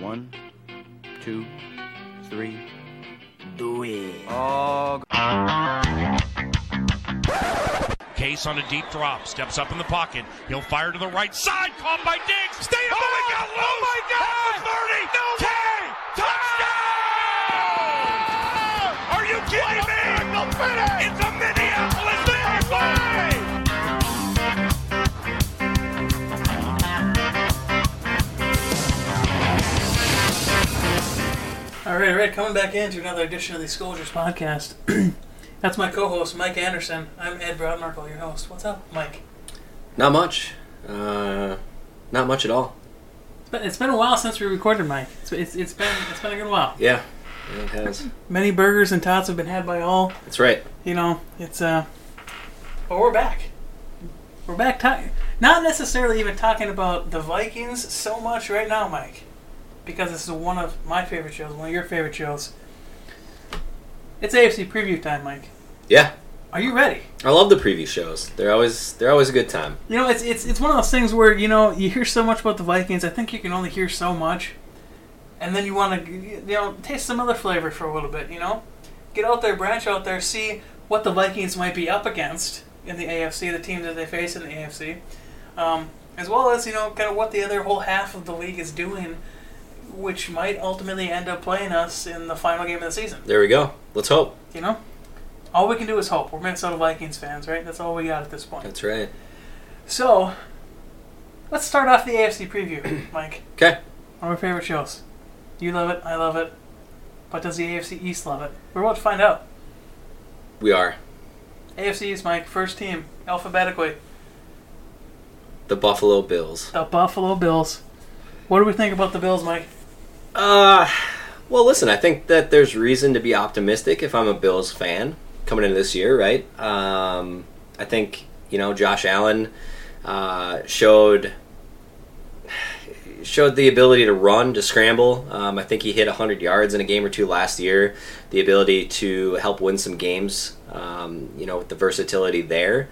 One, two, three. Do it. Oh, Case on a deep drop, steps up in the pocket. He'll fire to the right side, caught by Diggs. Stay up. Oh, my oh! God! Oh, my God! 30. No way! Touchdown! Are you kidding me? It's a All right, all right, coming back into another edition of the Scolders podcast. That's my co-host, Mike Anderson. I'm Ed Broadmarkle, your host. What's up, Mike? Not much. Uh, not much at all. It's been, it's been a while since we recorded, Mike. It's, it's, it's been it's been a good while. Yeah, yeah it has. Many burgers and tots have been had by all. That's right. You know, it's uh, but we're back. We're back. Ta- not necessarily even talking about the Vikings so much right now, Mike, because this is one of my favorite shows, one of your favorite shows. It's AFC preview time, Mike. Yeah, Are you ready? I love the preview shows. They're always they're always a good time. You know, it's it's it's one of those things where you know you hear so much about the Vikings. I think you can only hear so much, and then you want to you know taste some other flavor for a little bit. You know, get out there, branch out there, see what the Vikings might be up against in the AFC, the teams that they face in the AFC, um, as well as you know kind of what the other whole half of the league is doing, which might ultimately end up playing us in the final game of the season. There we go. Let's hope. You know, all we can do is hope. We're Minnesota Vikings fans, right? That's all we got at this point. That's right. So, let's start off the AFC preview, Mike. Okay. One of our favorite shows. You love it, I love it. But does the AFC East love it? We're about to find out. We are AFC East, Mike, first team, alphabetically. the Buffalo Bills. The Buffalo Bills. What do we think about the Bills, Mike? Uh, well, listen. I think that there's reason to be optimistic if I'm a Bills fan coming into this year, right? Um, I think you know Josh Allen uh, showed showed the ability to run, to scramble. Um, I think he hit 100 yards in a game or two last year. The ability to help win some games, um, you know, with the versatility there.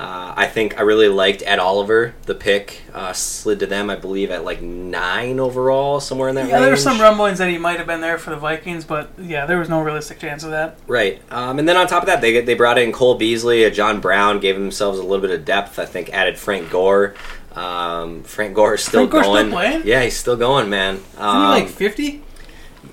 Uh, I think I really liked Ed Oliver. The pick uh, slid to them, I believe, at like nine overall, somewhere in that Yeah, range. there were some rumblings that he might have been there for the Vikings, but yeah, there was no realistic chance of that. Right, um, and then on top of that, they they brought in Cole Beasley, a John Brown, gave themselves a little bit of depth. I think added Frank Gore. Um, Frank Gore is still Frank Gore's still going. playing? Yeah, he's still going, man. Um, he like 50?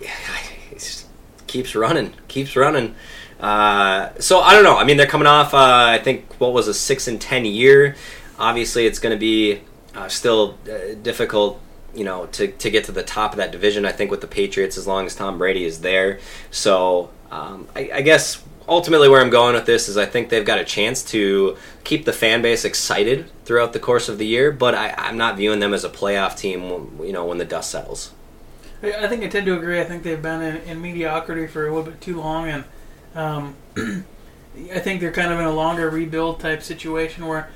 Yeah, he just keeps running, keeps running. Uh, so I don't know. I mean, they're coming off. Uh, I think what was a six and ten year. Obviously, it's going to be uh, still uh, difficult, you know, to to get to the top of that division. I think with the Patriots, as long as Tom Brady is there. So um, I, I guess ultimately where I'm going with this is I think they've got a chance to keep the fan base excited throughout the course of the year. But I, I'm not viewing them as a playoff team. You know, when the dust settles. I I think I tend to agree. I think they've been in, in mediocrity for a little bit too long, and um, I think they're kind of in a longer rebuild type situation where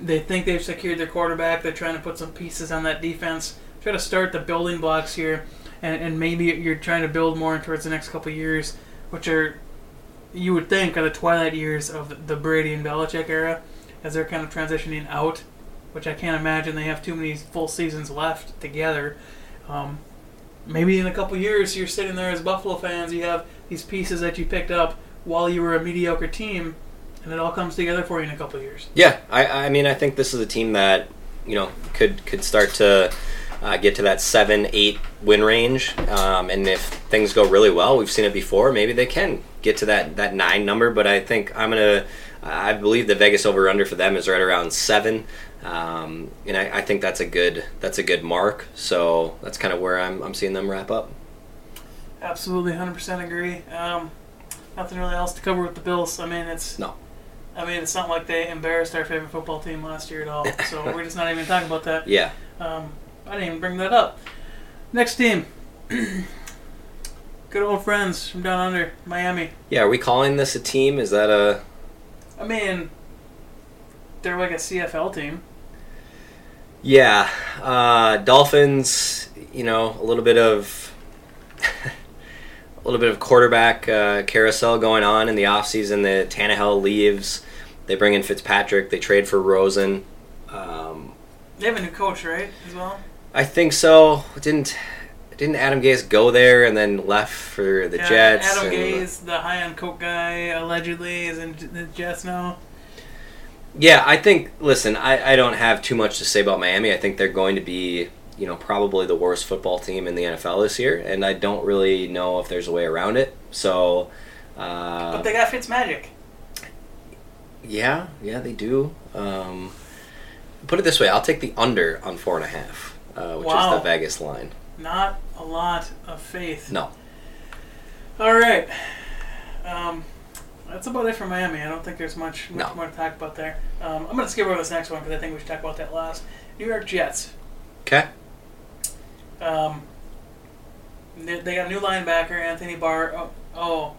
they think they've secured their quarterback. They're trying to put some pieces on that defense, try to start the building blocks here, and, and maybe you're trying to build more towards the next couple years, which are you would think are the twilight years of the Brady and Belichick era, as they're kind of transitioning out. Which I can't imagine they have too many full seasons left together. Um, maybe in a couple years you're sitting there as Buffalo fans, you have these pieces that you picked up while you were a mediocre team, and it all comes together for you in a couple years. Yeah, I, I mean, I think this is a team that you know could could start to uh, get to that seven, eight win range, um, and if things go really well, we've seen it before. Maybe they can get to that that nine number. But I think I'm gonna. I believe the Vegas over under for them is right around seven, um, and I, I think that's a good that's a good mark. So that's kind of where I'm I'm seeing them wrap up. Absolutely, 100% agree. Um, nothing really else to cover with the Bills. I mean, it's No. I mean, it's not like they embarrassed our favorite football team last year at all. So we're just not even talking about that. Yeah, Um, I didn't even bring that up. Next team. Good old friends from down under, Miami. yeah. Are we calling this a team? Is that a I mean, they're like a CFL team. Yeah, uh, Dolphins. You know, a little bit of little bit of quarterback uh, carousel going on in the offseason. The Tannehill leaves. They bring in Fitzpatrick. They trade for Rosen. Um, They have a new coach, right? As well. I think so. Didn't didn't Adam Gase go there and then left for the Yeah, Jets? Adam Gase, the high on coke guy, allegedly is in the Jets now. Yeah, I think. Listen, I, I don't have too much to say about Miami. I think they're going to be, you know, probably the worst football team in the NFL this year, and I don't really know if there's a way around it. So, uh, But they got Fitzmagic. yeah, yeah, they do. Um, put it this way: I'll take the under on four and a half, uh, which is the Vegas line. Not a lot of faith. No, All right. Um, that's about it for Miami. I don't think there's much, much No. more to talk about there. Um, I'm going to skip over this next one because I think we should talk about that last. New York Jets. okay, Um, they, they got a new linebacker, Anthony Barr. Oh, oh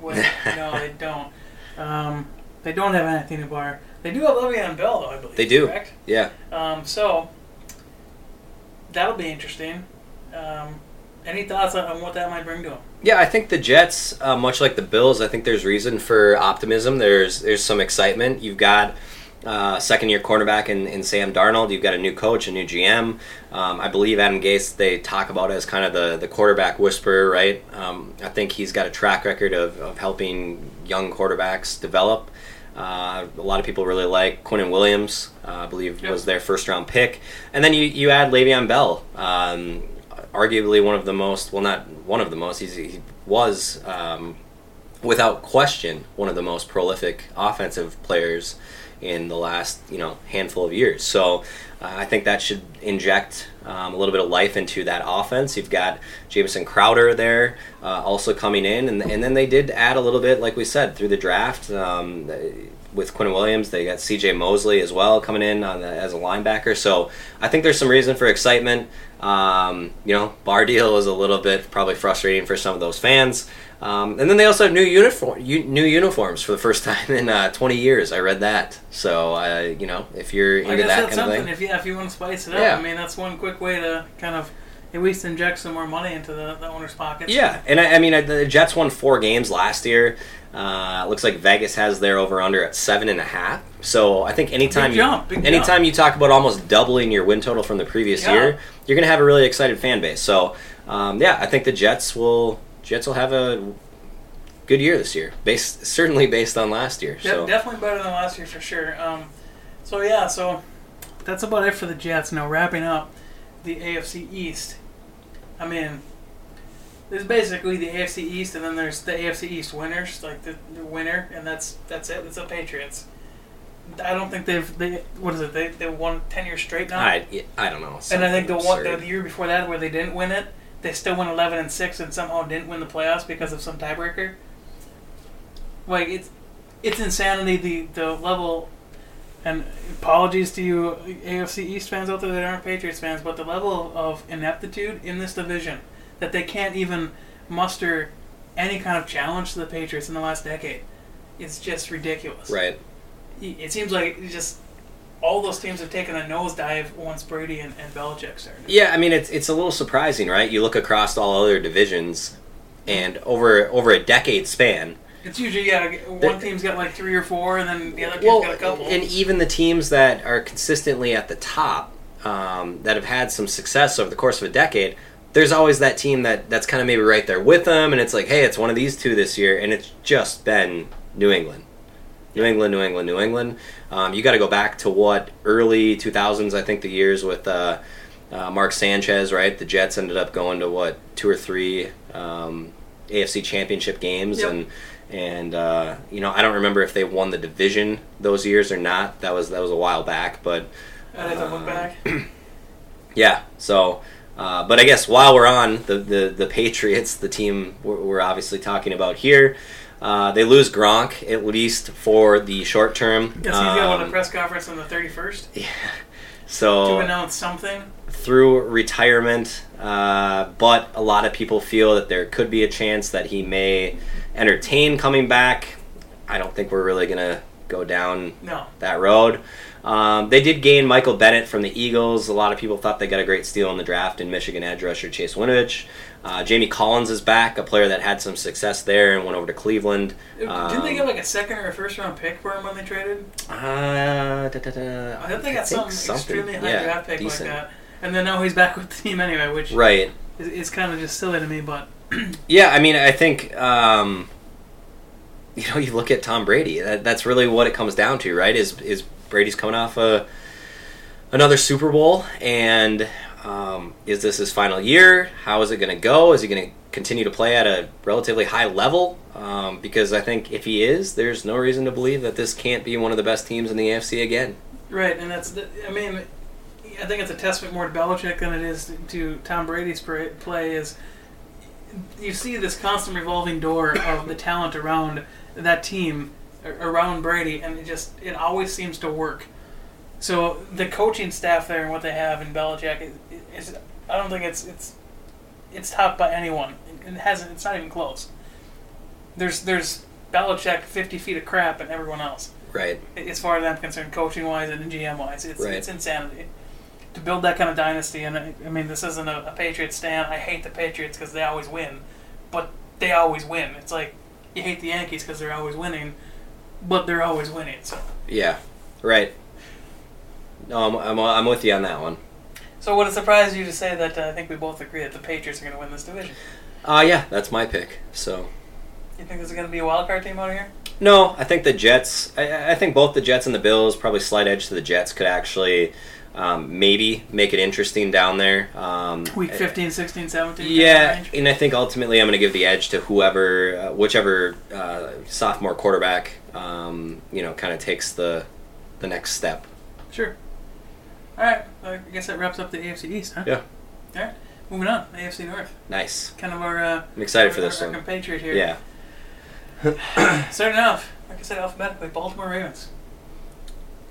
wait, no, they don't. Um, they don't have Anthony Barr. They do have Le'Veon Bell, though, I believe. They do. Correct? yeah, Um, so that'll be interesting. Um, any thoughts on, what that might bring to them? Yeah, I think the Jets, uh, much like the Bills, I think there's reason for optimism. There's there's some excitement. You've got uh, second year cornerback in, in Sam Darnold. You've got a new coach, a new GM. Um, I believe Adam Gase. They talk about it as kind of the the quarterback whisperer, right? Um, I think he's got a track record of, of helping young quarterbacks develop. Uh, a lot of people really like Quinnen Williams. Uh, I believe Yep. was their first round pick, and then you you add Le'Veon Bell. Um, arguably one of the most well not one of the most he's, he was um, without question one of the most prolific offensive players in the last you know handful of years so uh, I think that should inject um, a little bit of life into that offense you've got Jamison Crowder there uh, also coming in and, and then they did add a little bit like we said through the draft um, with Quinn Williams, they got C.J. Mosley as well coming in the, as a linebacker. So I think there's some reason for excitement. Um, you know, Barr deal is a little bit probably frustrating for some of those fans. Um, and then they also have new uniform, u- new uniforms for the first time in uh, 20 years. I read that. So uh, you know, if you're I into guess that that's kind of thing, If you if you want to spice it up, Yeah. I mean that's one quick way to kind of at least inject some more money into the, the owner's pockets. Yeah, and I, I mean, uh, the Jets won four games last year. Uh, looks like Vegas has their over under at seven and a half. So I think anytime Big jump, you anytime you talk about almost doubling your win total from the previous Yeah. year, you're going to have a really excited fan base. So um, yeah, I think the Jets will Jets will have a good year this year, based certainly based on last year. De- So definitely better than last year for sure. Um, so yeah, so that's about it for the Jets. Now wrapping up the AFC East. I mean, there's basically the AFC East, and then there's the AFC East winners, like the, the winner, and that's that's it. It's the Patriots. I don't think they've they what is it they they won ten years straight now. I I don't know. and I think the one the year before that where they didn't win it, they still went eleven and six and somehow didn't win the playoffs because of some tiebreaker. Like it's it's insanity the the level and apologies to you AFC East fans out there that aren't Patriots fans, but the level of ineptitude in this division that they can't even muster any kind of challenge to the Patriots in the last decade. It's just ridiculous. right. It seems like just all those teams have taken a nosedive once Brady and, and Belichick started. Yeah, I mean it's it's a little surprising, right? You look across all other divisions, and over over a decade span, It's usually yeah, one team's got like three or four, and then the other team's well, got a couple. and even the teams that are consistently at the top, um, that have had some success over the course of a decade, there's always that team that that's kind of maybe right there with them, and it's like, hey, it's one of these two this year, and it's just been New England. New England, New England, New England. Um, you got to go back to what early 2000s, I think the years with uh, uh, Mark Sanchez, right? The Jets ended up going to what two or three um, AFC Championship games, Yep. and and uh, you know I don't remember if they won the division those years or not. That was that was a while back, but I'd have to look back. yeah. So, uh, but I guess while we're on the, the, the Patriots, the team we're, we're obviously talking about here, uh, they lose Gronk at least for the short term. Guess he's got Um, a press conference on the thirty first to so to announce something. through retirement, uh, but a lot of people feel that there could be a chance that he may entertain coming back. I don't think we're really gonna go down No, that road. Um, they did gain Michael Bennett from the Eagles. A lot of people thought they got a great steal in the draft in Michigan edge rusher Chase Winovich. Uh, Jamie Collins is back, a player that had some success there and went over to Cleveland. didn't they Um, get like a second or a first round pick for him when they traded? Uh, da, da, da, I think they got some something. extremely high Yeah, draft pick decent. like that. And then now he's back with the team anyway, which Right. is, is kind of just silly to me. But Yeah, I mean, I think um, you know, you look at Tom Brady. That, that's really what it comes down to, right? Is is Brady's coming off a another Super Bowl, and um, is this his final year? How is it going to go? Is he going to continue to play at a relatively high level? Um, because I think if he is, there's no reason to believe that this can't be one of the best teams in the AFC again. right, and that's I mean, I think it's a testament more to Belichick than it is to, to Tom Brady's play. Is you see this constant revolving door of the talent around that team around Brady, and it just it always seems to work. So the coaching staff there and what they have in Belichick is, is I don't think it's it's it's topped by anyone. It hasn't. It's not even close. There's there's Belichick fifty feet of crap and everyone else. Right. As far as I'm concerned, coaching wise and GM wise, it's Right. it's insanity to build that kind of dynasty. And I, I mean, this isn't a, a Patriots stand. I hate the Patriots because they always win, but they always win. It's like you hate the Yankees because they're always winning, but they're always winning. So Yeah. Right. No, I'm, I'm, I'm with you on that one. so would it surprise you to say that uh, I think we both agree that the Patriots are going to win this division? Uh, yeah, that's my pick. So. You think there's going to be a wild card team out here? No, I think the Jets. I, I think both the Jets and the Bills probably slight edge to the Jets could actually um, maybe make it interesting down there. Um, Week 15, 16, 17. Yeah, and I think ultimately I'm going to give the edge to whoever, uh, whichever uh, sophomore quarterback, um, you know, kind of takes the the next step. Sure. All right. I guess that wraps up the AFC East, huh? Yeah. All right. Moving on, AFC North. Nice. Kind of our. Uh, I'm excited for this our one. compatriot here. Yeah. Starting off, like I said, alphabetically, Baltimore Ravens.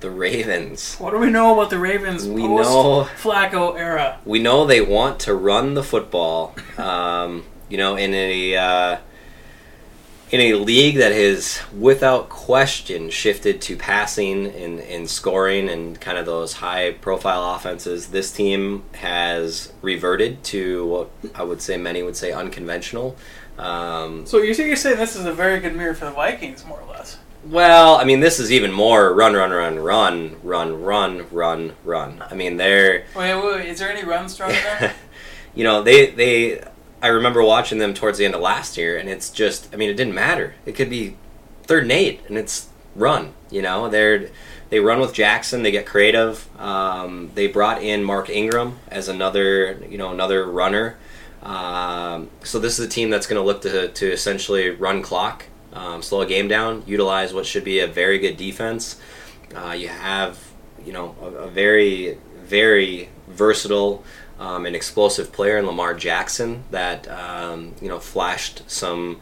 The Ravens. What do we know about the Ravens We post know- Flacco era? we know they want to run the football. Um, you know, in a uh, in a league that has, without question, shifted to passing and, and scoring and kind of those high profile offenses. This team has reverted to what I would say many would say unconventional. Um, So you're, you're saying this is a very good mirror for the Vikings, more or less. well, I mean, this is even more run, run, run, run, run, run, run, run. I mean, they're Wait, wait, wait, is there any runs thrown there? you know, they they I remember watching them towards the end of last year and it's just I mean, it didn't matter. It could be third and eight and it's run, you know. They're they run with Jackson, they get creative. Um, they brought in Mark Ingram as another, you know, another runner. Um, so this is a team that's going to look to to essentially run clock, um, slow a game down, utilize what should be a very good defense. Uh, you have, you know, a, a very, very versatile um, and explosive player in Lamar Jackson that um, you know flashed some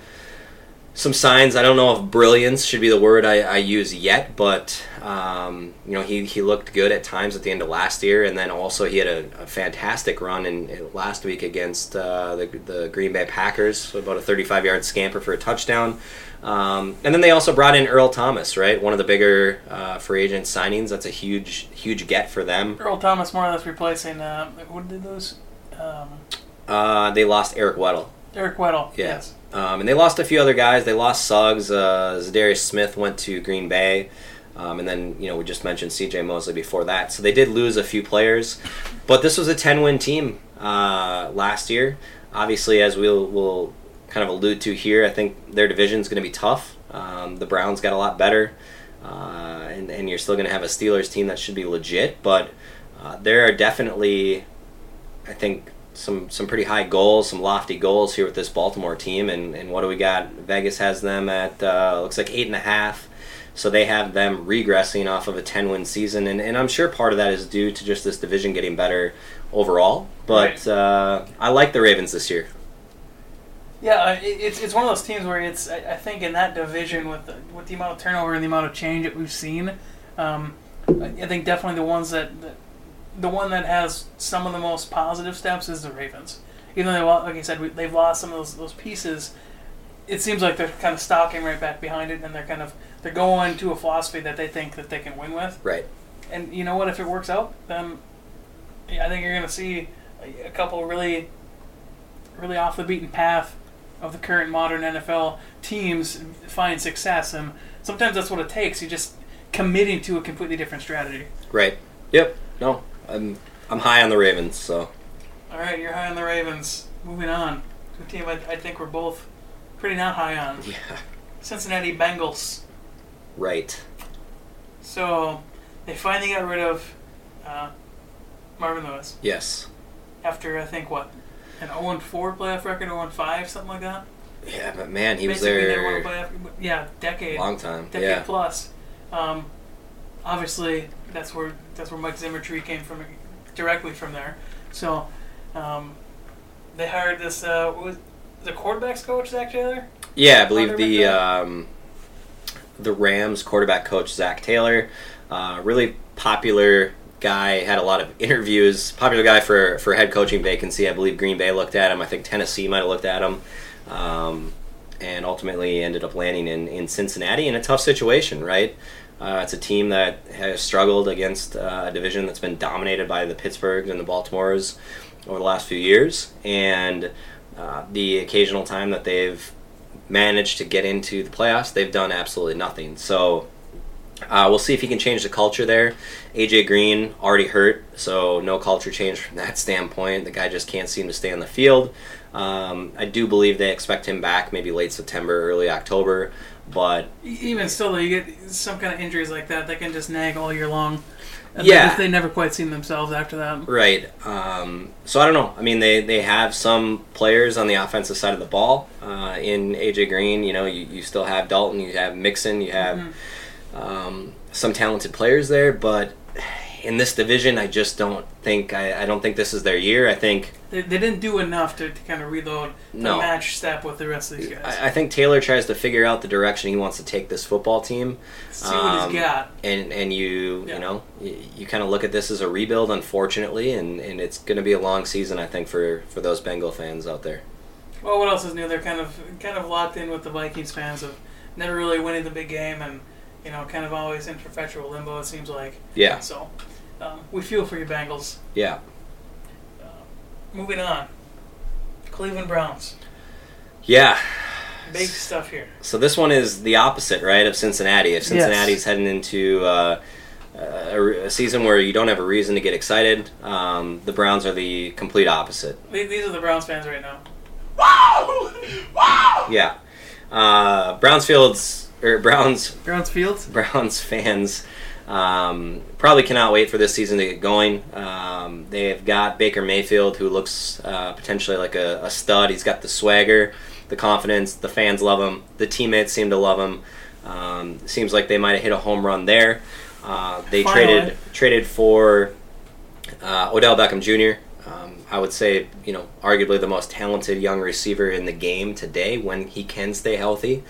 some signs. I don't know if brilliance should be the word I, I use yet, but um, you know he, he looked good at times at the end of last year, and then also he had a, a fantastic run in, last week against uh, the the Green Bay Packers, about a 35 yard scamper for a touchdown. Um, and then they also brought in Earl Thomas, right? One of the bigger uh, free agent signings. That's a huge huge get for them. Earl Thomas more or less replacing, uh, what did they lose? Um, Uh, they lost Eric Weddle. Eric Weddle. Yeah. Yes. Um, and they lost a few other guys. They lost Suggs. Uh, Za'Darius Smith went to Green Bay. Um, and then, you know, we just mentioned CJ Mosley before that. So they did lose a few players. But this was a 10 win team uh, last year. Obviously, as we'll, we'll kind of allude to here, I think their division is going to be tough. Um, the Browns got a lot better. Uh, and, and you're still going to have a Steelers team that should be legit. But uh, there are definitely, I think, some some pretty high goals, some lofty goals here with this Baltimore team. And, and what do we got? Vegas has them at uh, looks like eight and a half. So they have them regressing off of a ten win season, and, and I'm sure part of that is due to just this division getting better overall. But Right. uh, I like the Ravens this year. Yeah, it's it's one of those teams where it's I, think in that division with the, with the amount of turnover and the amount of change that we've seen, um, I, I think definitely the ones that, the one that has some of the most positive steps is the Ravens. Even though they, like I said, we, they've lost some of those those pieces, it seems like they're kind of stalking right back behind it, and they're kind of they're going to a philosophy that they think that they can win with. Right. And you know what? If it works out, then yeah, I think you're going to see a, a couple really, really off the beaten path of the current modern NFL teams find success. And sometimes that's what it takes. You just committing to a completely different strategy. Right. Yep. No. I'm I'm high on the Ravens. So All right, you're high on the Ravens. moving on to a team I, I think we're both pretty not high on. Yeah. Cincinnati Bengals. Right. So they finally got rid of uh, Marvin Lewis Yes. after I think what an 0 4 playoff record, 0 5, something like that. Yeah, but man, he was Basically, they won a there playoff, yeah, decade, long time. decade Yeah. plus. Um, obviously, that's where that's where Mike Zimmer tree came from, directly from there. So um, they hired this uh, what was the quarterbacks coach Zac Taylor. Yeah, I believe the um, the Rams quarterback coach Zac Taylor, uh, really popular guy. Had a lot of interviews. Popular guy for for head coaching vacancy. I believe Green Bay looked at him. I think Tennessee might have looked at him, um, and ultimately ended up landing in in Cincinnati in a tough situation. Right. Uh, it's a team that has struggled against uh, a division that's been dominated by the Pittsburghs and the Baltimores over the last few years, and uh, the occasional time that they've managed to get into the playoffs, they've done absolutely nothing. So uh, we'll see if he can change the culture there. AJ Green already hurt, so no culture change from that standpoint. The guy just can't seem to stay on the field. Um, I do believe they expect him back maybe late September, early October, but Even still, though, you get some kind of injuries like that, that can just nag all year long. And Yeah. they, they never quite seen themselves after that. Right. Um, so I don't know. I mean, they, they have some players on the offensive side of the ball. Uh, in AJ Green, you know, you, you still have Dalton, you have Mixon, you have um, some talented players there, but in this division, I just don't think I, I don't think this is their year. I think They, they didn't do enough to, to kind of reload the No. match step with the rest of these guys. I, I think Taylor tries to figure out the direction he wants to take this football team. See what um, he's got. and and you Yeah. you know you, you kind of look at this as a rebuild unfortunately and and it's going to be a long season i think for for those bengal fans out there Well, what else is new? They're kind of kind of locked in with the Vikings fans of never really winning the big game and you know kind of always in perpetual limbo. It seems like. yeah So um, we feel for you, Bengals. yeah Moving on, Cleveland Browns. yeah Big stuff here. so this one is the opposite right of cincinnati if Yes. cincinnati's heading into uh, a, a season where you don't have a reason to get excited um, the browns are the complete opposite These these are the Browns fans right now. Wow! Wow! Yeah uh, brownsfield's or browns Browns Fields. Browns fans um, probably cannot wait for this season to get going. Um, they've got Baker Mayfield, who looks uh, potentially like a, a stud. He's got the swagger, the confidence. The fans love him. The teammates seem to love him. Um, seems like they might have hit a home run there. Uh, they Finally. traded traded for uh, Odell Beckham Jr. Um, I would say, you know, arguably the most talented young receiver in the game today when he can stay healthy.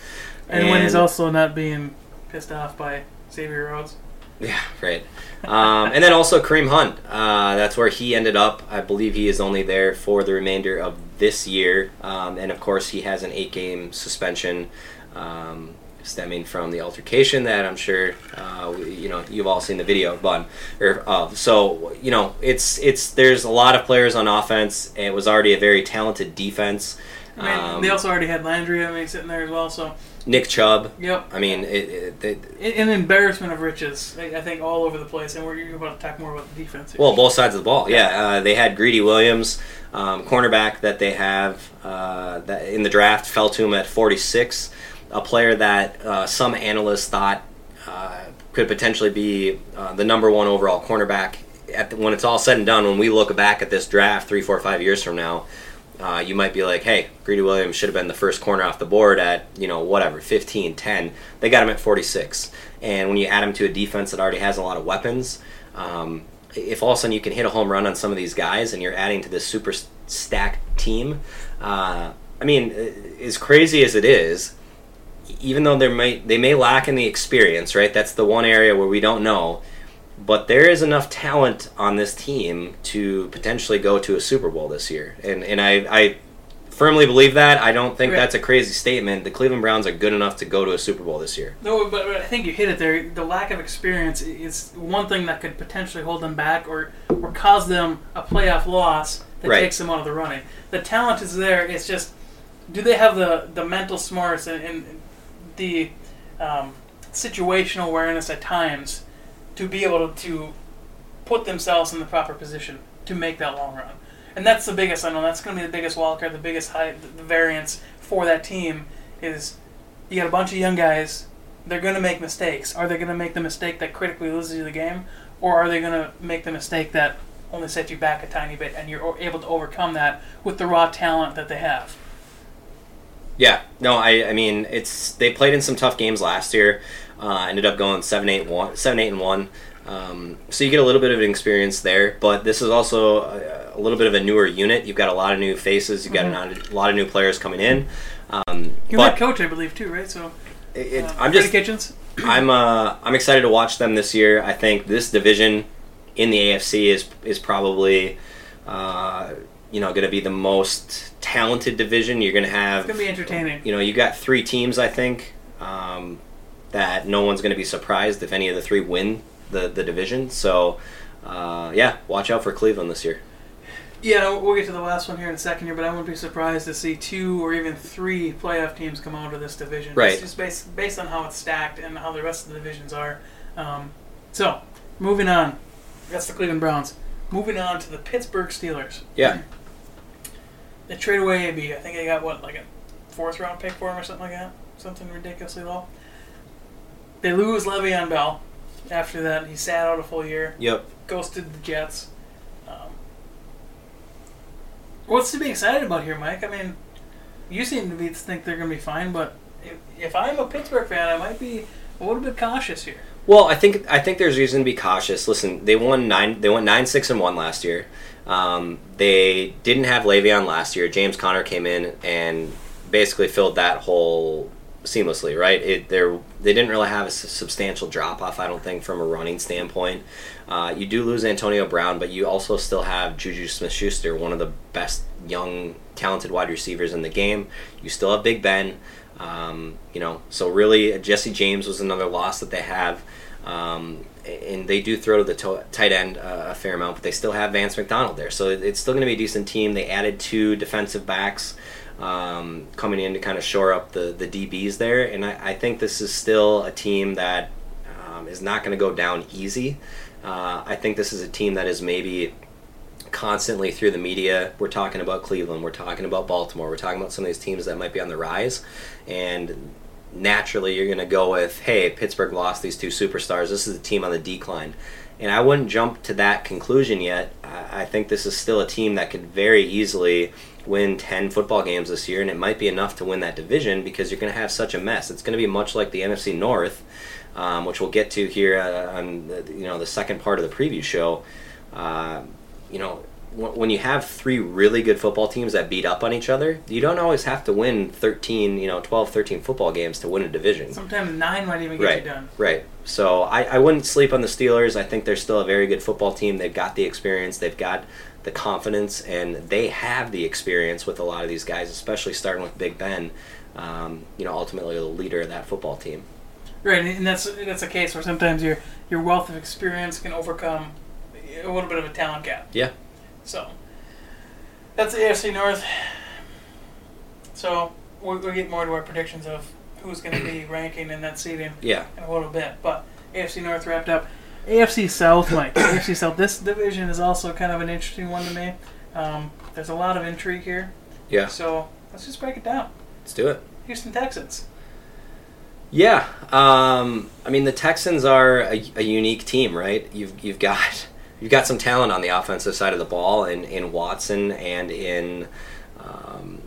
And, when he's also not being pissed off by Xavier Rhodes. Yeah, right. Um, and then also Kareem Hunt. Uh, that's where he ended up. I believe he is only there for the remainder of this year. Um, and of course, he has an eight game suspension um, stemming from the altercation that I'm sure uh, you know you've all seen the video but or of. So you know it's it's there's a lot of players on offense. It was already a very talented defense. I mean, Um, they also already had Landry. I mean, sitting there as well. So, Nick Chubb. yep, I mean, it, it, they, an embarrassment of riches. I, I think all over the place. And we're about to talk more about the defense. here. Well, both sides of the ball. Yeah, uh, they had Greedy Williams, um, cornerback that they have uh, that in the draft fell to him at 46. A player that uh, some analysts thought uh, could potentially be uh, the number one overall cornerback. At the, when it's all said and done, when we look back at this draft three, four, five years from now, uh, you might be like, hey, Greedy Williams should have been the first corner off the board at, you know, whatever, 15, 10. They got him at 46. And when you add him to a defense that already has a lot of weapons, um, if all of a sudden you can hit a home run on some of these guys and you're adding to this super stacked team, uh, I mean, as crazy as it is, even though they might they may lack in the experience, right? That's the one area where we don't know. But there is enough talent on this team to potentially go to a Super Bowl this year, and and I, I firmly believe that. I don't think Right. that's a crazy statement. The Cleveland Browns are good enough to go to a Super Bowl this year. No, but, but I think you hit it there. The lack of experience is one thing that could potentially hold them back or, or cause them a playoff loss that Right. takes them out of the running. The talent is there. It's just, do they have the, the mental smarts and, and the um, situational awareness at times to be able to put themselves in the proper position to make that long run? and that's the biggest unknown. That's going to be the biggest wild card, the biggest high, the variance for that team is you got a bunch of young guys. They're going to make mistakes. Are they going to make the mistake that critically loses you the game, or are they going to make the mistake that only sets you back a tiny bit, and you're able to overcome that with the raw talent that they have? Yeah, no, I, I mean, it's they played in some tough games last year. Uh, ended up going seven eight one, seven eight and one. Um, so you get a little bit of an experience there, but this is also a, a little bit of a newer unit. You've got a lot of new faces. You've got a, lot of new players coming in. Um, You're but head coach, I believe, too, right? So it, it- uh, I'm just Kitchens. I'm uh, I'm excited to watch them this year. I think this division in the AFC is is probably uh, you know going to be the most talented division. You're going to have It's going to be entertaining. you know you got three teams I think um, that no one's going to be surprised if any of the three win the the division. So uh, yeah, watch out for Cleveland this year. Yeah, we'll get to the last one here in a second here, but I wouldn't be surprised to see two or even three playoff teams come out of this division. Right. It's just based, based on how it's stacked and how the rest of the divisions are. Um, so, moving on. That's the Cleveland Browns. Moving on to the Pittsburgh Steelers. Yeah, They trade away AB. I think they got, what, like a fourth round pick for him or something like that? Something ridiculously low. They lose Le'Veon Bell. After that, he sat out a full year. yep. ghosted the Jets. Um, what's to be excited about here, Mike? I mean, you seem to be think they're going to be fine, but if, if I'm a Pittsburgh fan, I might be a little bit cautious here. Well, I think I think there's reason to be cautious. Listen, they won nine. They went nine six and one last year. Um, they didn't have Le'Veon last year. James Conner came in and basically filled that hole seamlessly. Right? It there they didn't really have a substantial drop off. I don't think from a running standpoint. Uh, you do lose Antonio Brown, but you also still have Juju Smith-Schuster, one of the best young, talented wide receivers in the game. You still have Big Ben. Um, you know, so really, Jesse James was another loss that they have. Um, and they do throw to the to- tight end uh, a fair amount, but they still have Vance McDonald there. So it's still going to be a decent team. They added two defensive backs um, coming in to kind of shore up the, the DBs there. And I, I think this is still a team that um, is not going to go down easy. Uh, I think this is a team that is maybe constantly through the media. We're talking about Cleveland, we're talking about Baltimore, we're talking about some of these teams that might be on the rise. And naturally, you're going to go with, hey, Pittsburgh lost these two superstars. This is a team on the decline. And I wouldn't jump to that conclusion yet. I I think this is still a team that could very easily win 10 football games this year, and it might be enough to win that division because you're going to have such a mess. It's going to be much like the NFC North, um, which we'll get to here uh, on the, you know the second part of the preview show. Uh, you know, wh- when you have three really good football teams that beat up on each other, you don't always have to win 13, you know, 12, 13 football games to win a division. Sometimes nine might even get Right, you done. right. So I, I wouldn't sleep on the Steelers. I think they're still a very good football team. They've got the experience, they've got the confidence, and they have the experience with a lot of these guys, especially starting with Big Ben. Um, you know, ultimately the leader of that football team. Right, and that's that's a case where sometimes your your wealth of experience can overcome a little bit of a talent gap. Yeah. So that's the AFC North. So we'll, we'll get more to our predictions of who's going to be ranking in that seeding Yeah. in a little bit. But AFC North wrapped up. AFC South, Mike. AFC South. This division is also kind of an interesting one to me. Um, there's a lot of intrigue here. Yeah. So let's just break it down. Let's do it. Houston Texans. Yeah, um, I mean the Texans are a, a unique team, right? You've you've got you've got some talent on the offensive side of the ball in, in Watson and in um,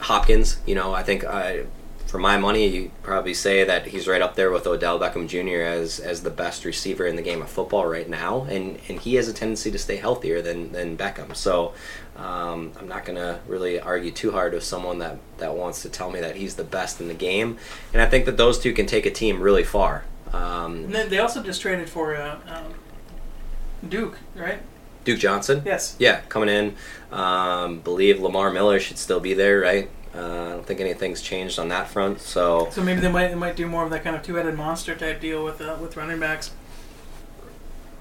Hopkins. You know, I think uh, for my money, you probably say that he's right up there with Odell Beckham Jr. as as the best receiver in the game of football right now, and and he has a tendency to stay healthier than than Beckham. So. Um, I'm not going to really argue too hard with someone that, that wants to tell me that he's the best in the game. And I think that those two can take a team really far. Um, And then they also just traded for uh, um, Duke, right? Duke Johnson. Yes. Yeah, coming in. Um, believe Lamar Miller should still be there, right? Uh, I don't think anything's changed on that front. So So maybe they might they might do more of that kind of two-headed monster type deal with uh, with running backs.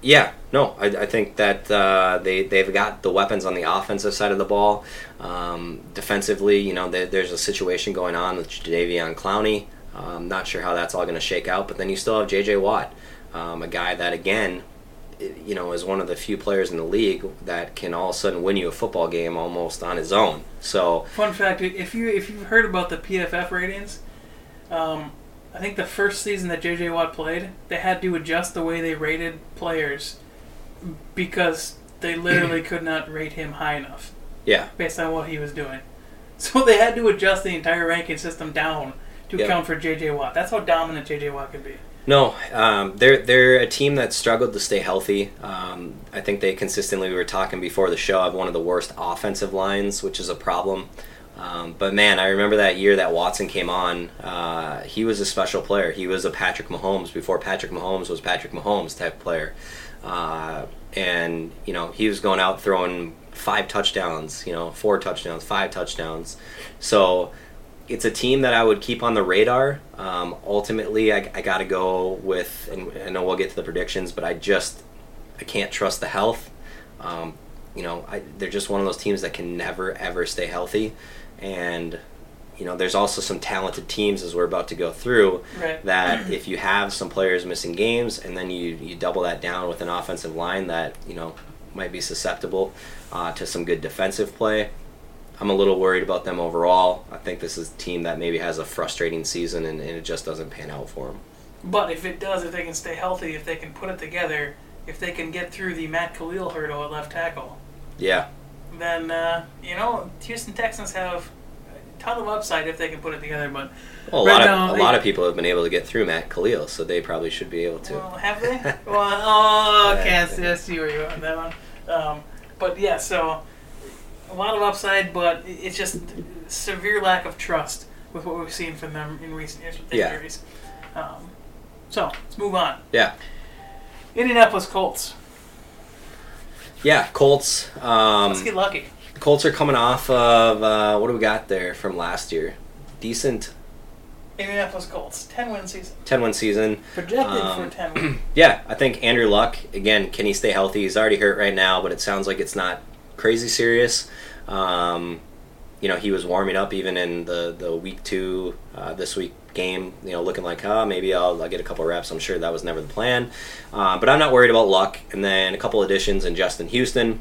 yeah, no, I, I think that uh, they they've got the weapons on the offensive side of the ball. Um, defensively, you know, there, there's a situation going on with Jadeveon Clowney. Um, not sure how that's all going to shake out, but then you still have J.J. Watt, um, a guy that again you know, is one of the few players in the league that can all of a sudden win you a football game almost on his own. So Fun fact: if you if you've heard about the PFF ratings, um, I think the first season that JJ Watt played, they had to adjust the way they rated players because they literally could not rate him high enough yeah, based on what he was doing. So they had to adjust the entire ranking system down to Yeah. account for JJ Watt. That's how dominant JJ Watt could be. No, um, they're they're a team that struggled to stay healthy. Um, I think they consistently. We were talking before the show. Have one of the worst offensive lines, which is a problem. Um, but man, I remember that year that Watson came on. Uh, he was a special player. He was a Patrick Mahomes before Patrick Mahomes was Patrick Mahomes type player. Uh, and you know he was going out throwing five touchdowns. You know, four touchdowns, five touchdowns. So it's a team that I would keep on the radar. Um, ultimately, I, I got to go with, and I know we'll get to the predictions, but I just I can't trust the health. Um, you know, I, they're just one of those teams that can never ever stay healthy, and you know, there's also some talented teams as we're about to go through Right. that if you have some players missing games and then you you double that down with an offensive line that you know might be susceptible uh, to some good defensive play. I'm a little worried about them overall. I think this is a team that maybe has a frustrating season and, and it just doesn't pan out for them. But if it does, if they can stay healthy, if they can put it together, if they can get through the Matt Kalil hurdle at left tackle, Yeah, then uh, you know Houston Texans have a ton of upside if they can put it together. But well, a Right lot now, of a they- lot of people have been able to get through Matt Kalil, so they probably should be able to. well, have they? well, oh, okay, I see, I see where you are on that one. Um, but yeah, so a lot of upside, but it's just severe lack of trust with what we've seen from them in recent years with Yeah. injuries. Um, so let's move on. yeah, Indianapolis Colts. yeah. Colts. Um, Let's get lucky. Colts are coming off of uh, what do we got there from last year? Decent Indianapolis Colts, ten win season, 10 win season. projected Um, for ten. Yeah, I think Andrew Luck, again, can he stay healthy? He's already hurt right now, but it sounds like it's not crazy serious. Um, you know, he was warming up even in the, the week two, uh, this week game, you know, looking like, oh, maybe I'll, I'll get a couple reps. I'm sure that was never the plan. Uh, but I'm not worried about Luck. And then a couple additions in Justin Houston.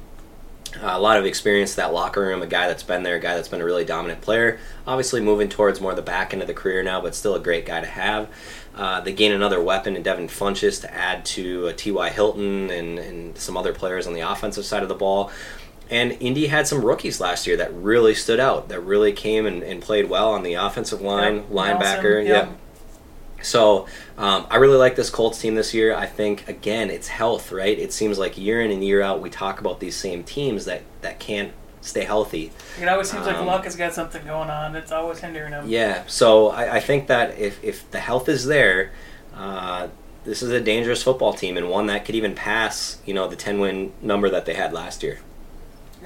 Uh, a lot of experience that locker room, a guy that's been there, a guy that's been a really dominant player. Obviously, moving towards more the back end of the career now, but still a great guy to have. Uh, they gain another weapon in Devin Funchess to add to uh, T.Y. Hilton and, and some other players on the offensive side of the ball. And Indy had some rookies last year that really stood out, that really came and, and played well on the offensive line, Yep. linebacker. Nelson, Yep. yep. So um, I really like this Colts team this year. I think again, it's health, right? It seems like year in and year out, we talk about these same teams that that can't stay healthy. It always seems like Um, Luck has got something going on. It's always hindering them. Yeah. So I, I think that if if the health is there, uh, this is a dangerous football team and one that could even pass, you know, the ten win number that they had last year.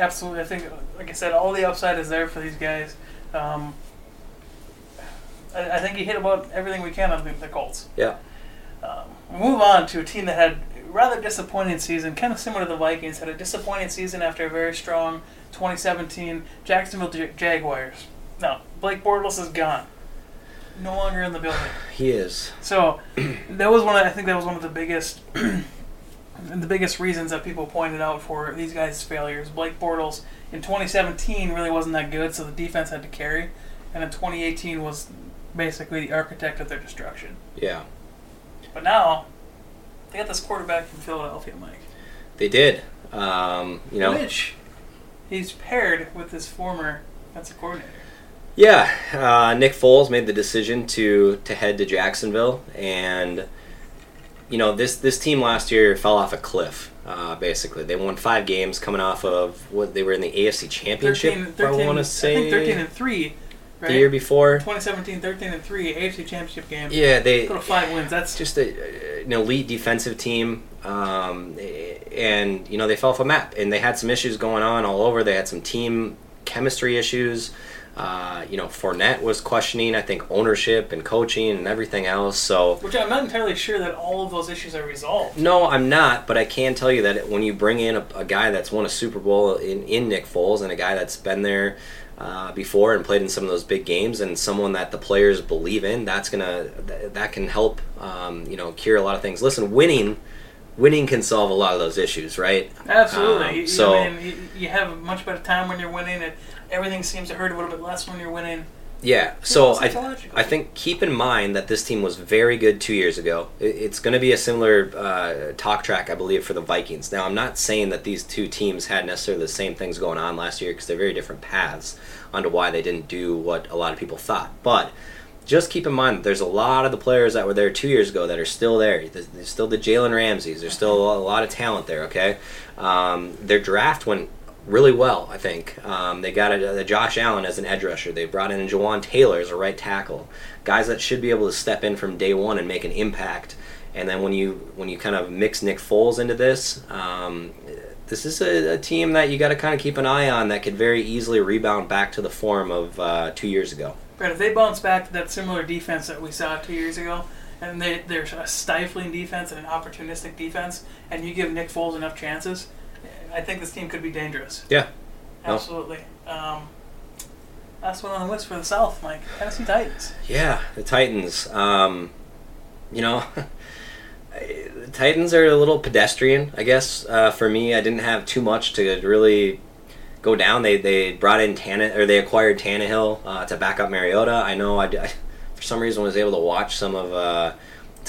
Absolutely. I think, like I said, all the upside is there for these guys. Um, I, I think he hit about everything we can on the, the Colts. Yeah. Um, move on to a team that had a rather disappointing season, kind of similar to the Vikings. Had a disappointing season after a very strong 2017 Jacksonville Ja- Jaguars. No, Blake Bortles is gone. No longer in the building. He is. So that was one. Of, I think that was one of the biggest, the biggest reasons that people pointed out for these guys' failures. Blake Bortles in 2017 really wasn't that good, so the defense had to carry, and in 2018 was basically the architect of their destruction. Yeah. But now they got this quarterback from Philadelphia, Mike. They did. Um, you know. Which he's paired with his former defensive coordinator. Yeah, uh, Nick Foles made the decision to to head to Jacksonville, and you know this this team last year fell off a cliff. Uh, basically, they won five games coming off of what they were in the AFC Championship. 13, 13 I want to say I think 13 and three, right? the year before. 2017, 13 and three, AFC Championship game. Yeah, they Go to five wins. That's just a, an elite defensive team, um, and you know they fell off a map, and they had some issues going on all over. They had some team chemistry issues. Uh, you know, Fournette was questioning, I think, ownership and coaching and everything else. So, Which I'm not entirely sure that all of those issues are resolved. no, I'm not, but I can tell you that when you bring in a, a guy that's won a Super Bowl in, in Nick Foles and a guy that's been there uh, before and played in some of those big games and someone that the players believe in, that's gonna th- that can help um, you know cure a lot of things. Listen, winning winning can solve a lot of those issues, right? Absolutely. Um, You- so- I mean, you, you have a much better time when you're winning. And everything seems to hurt a little bit less when you're winning. Yeah. So I. I think keep in mind that this team was very good two years ago. It's going to be a similar uh, talk track, I believe, for the Vikings. Now, I'm not saying that these two teams had necessarily the same things going on last year because they're very different paths onto why they didn't do what a lot of people thought. But just keep in mind that there's a lot of the players that were there two years ago that are still there. There's still the Jalen Ramseys. There's still a lot of talent there. Okay, um, their draft went really well. I think um, they got a, a Josh Allen as an edge rusher. They brought in Jawaan Taylor as a right tackle. Guys that should be able to step in from day one and make an impact. And then when you when you kind of mix Nick Foles into this, um, this is a, a team that you got to kind of keep an eye on that could very easily rebound back to the form of uh, two years ago. But if they bounce back to that similar defense that we saw two years ago, and they, they're a stifling defense and an opportunistic defense, and you give Nick Foles enough chances, I think this team could be dangerous. Yeah. Absolutely. Um, last one on the list for the South, Mike. Tennessee Titans. Yeah, the Titans. Um, you know, the Titans are a little pedestrian, I guess. Uh, for me, I didn't have too much to really go down. They they brought in Tanne or they acquired Tannehill uh, to back up Mariota. I know I, I for some reason was able to watch some of uh,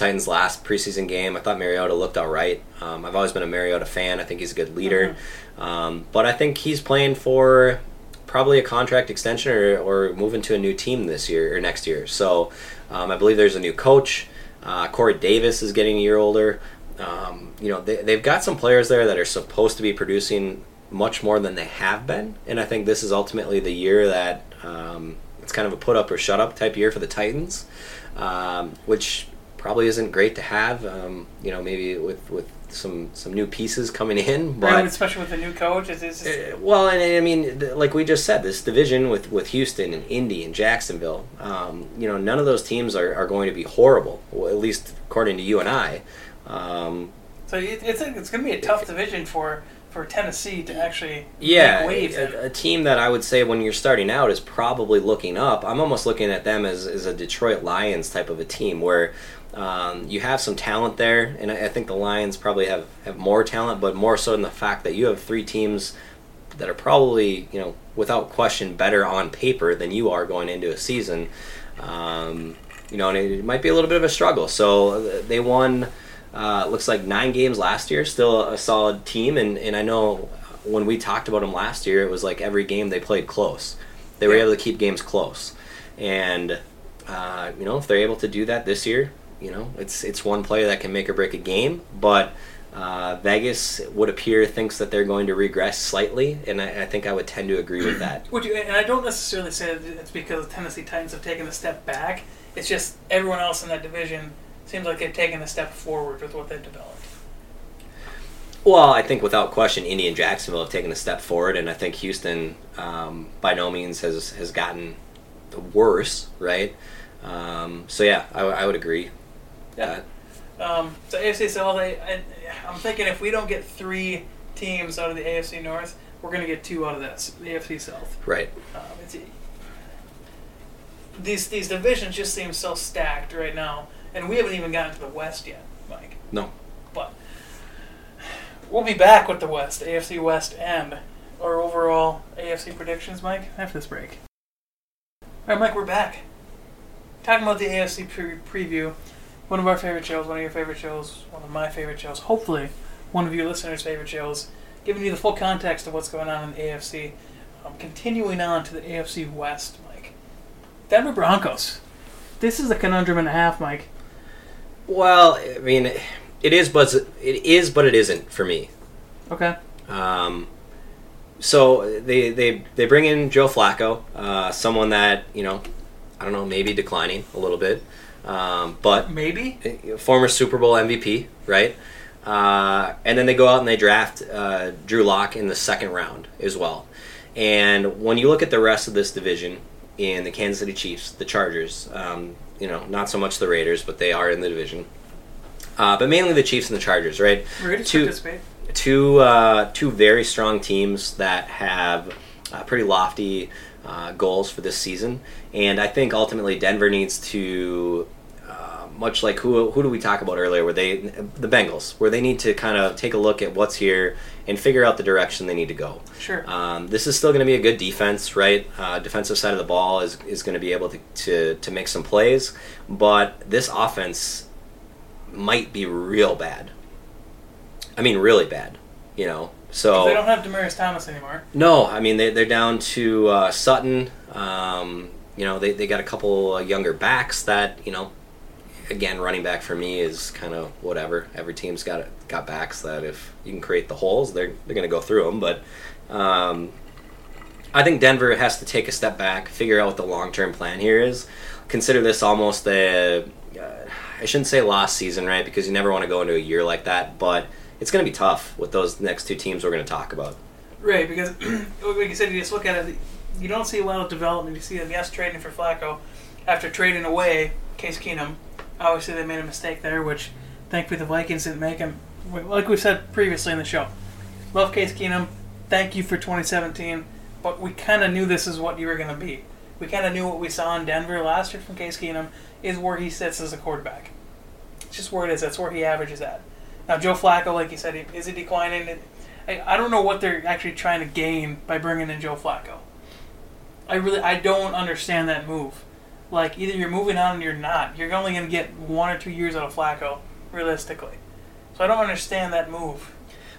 Titans' last preseason game. I thought Mariota looked all right. Um, I've always been a Mariota fan. I think he's a good leader, um, but I think he's playing for probably a contract extension or, or moving to a new team this year or next year. So um, I believe there's a new coach. Uh, Corey Davis is getting a year older. Um, you know, they, they've got some players there that are supposed to be producing much more than they have been, and I think this is ultimately the year that um, it's kind of a put up or shut up type year for the Titans, um, which probably isn't great to have. Um, you know, maybe with with some some new pieces coming in, but Right, especially with the new coach. It's, it's just, uh, well, and I mean, th- like we just said, this division with, with Houston and Indy and Jacksonville, um, you know, none of those teams are, are going to be horrible, well, at least according to you and I. Um, so it, it's it's going to be a tough division for, for Tennessee to actually yeah, make waves. a, a team that I would say when you're starting out is probably looking up. I'm almost looking at them as, as a Detroit Lions type of a team where um, you have some talent there, and I, I think the Lions probably have, have more talent, but more so in the fact that you have three teams that are probably, you know, without question, better on paper than you are going into a season. Um, you know, and it, it might be a little bit of a struggle. So uh, they won, uh, looks like nine games last year. Still a solid team, and and I know when we talked about them last year, it was like every game they played close. They were Yeah. able to keep games close, and uh, you know if they're able to do that this year, you know it's it's one player that can make or break a game, but. Uh, Vegas would appear thinks that they're going to regress slightly, and I, I think I would tend to agree with that. Would you, and I don't necessarily say that it's because the Tennessee Titans have taken a step back. It's just everyone else in that division seems like they've taken a step forward with what they've developed. Well, I think without question, Indy and Jacksonville have taken a step forward, and I think Houston, um, by no means, has has gotten worse, right? Um, so yeah, I would agree. Yeah. Um, so AFC South, I, I, I'm thinking if we don't get three teams out of the AFC North, we're going to get two out of that the AFC South. Right. Um, it's, these these divisions just seem so stacked right now, and we haven't even gotten to the West yet, Mike. No. But we'll be back with the West, AFC West, and our overall AFC predictions, Mike, after this break. All right, Mike, we're back. Talking about the AFC pre- preview, one of our favorite shows, one of your favorite shows, one of my favorite shows, hopefully one of your listeners' favorite shows, giving you the full context of what's going on in the AFC. Um, continuing on to the AFC West, Mike. Denver Broncos. This is a conundrum and a half, Mike. Well, I mean, it is, but it is, but it isn't for me. Okay. Um, so they they they bring in Joe Flacco, uh, someone that you know, I don't know, maybe declining a little bit, um, but Maybe. former Super Bowl MVP, right? Uh, and then they go out and they draft uh, Drew Lock in the second round as well. And when you look at the rest of this division in the Kansas City Chiefs, the Chargers, um, you know, not so much the Raiders, but they are in the division. Uh, but mainly the Chiefs and the Chargers, right? Raiders Two- two uh, two very strong teams that have uh, pretty lofty uh, goals for this season, and I think ultimately Denver needs to um, much like who who do we talk about earlier? Where they the Bengals, where they need to kind of take a look at what's here and figure out the direction they need to go. Sure. Um, this is still going to be a good defense, right? Uh, defensive side of the ball is, is going to be able to, to, to make some plays, but this offense might be real bad. I mean, really bad, you know? So they don't have Demaryius Thomas anymore. no, I mean, they, they're down to uh, Sutton. Um, you know, they, they got a couple uh, younger backs that, you know, again, running back for me is kind of whatever. Every team's got got backs that if you can create the holes, they're they're going to go through them. But um, I think Denver has to take a step back, figure out what the long term plan here is. Consider this almost a uh, I shouldn't say last season, right? Because you never want to go into a year like that, but it's going to be tough with those next two teams we're going to talk about. Right, because like you said, you just look at it. You don't see a lot of development. You see them, yes, trading for Flacco after trading away Case Keenum. Obviously, they made a mistake there, which thankfully the Vikings didn't make him. Like we said previously in the show, love Case Keenum. Thank you for 2017, but we kind of knew this is what you were going to be. We kind of knew what we saw in Denver last year from Case Keenum is where he sits as a quarterback. It's just where it is. That's where he averages at. Now, Joe Flacco, like you said, he- is he declining? I, I don't know what they're actually trying to gain by bringing in Joe Flacco. I really, I don't understand that move. Like, either you're moving on or you're not. You're only going to get one or two years out of Flacco, realistically. So I don't understand that move.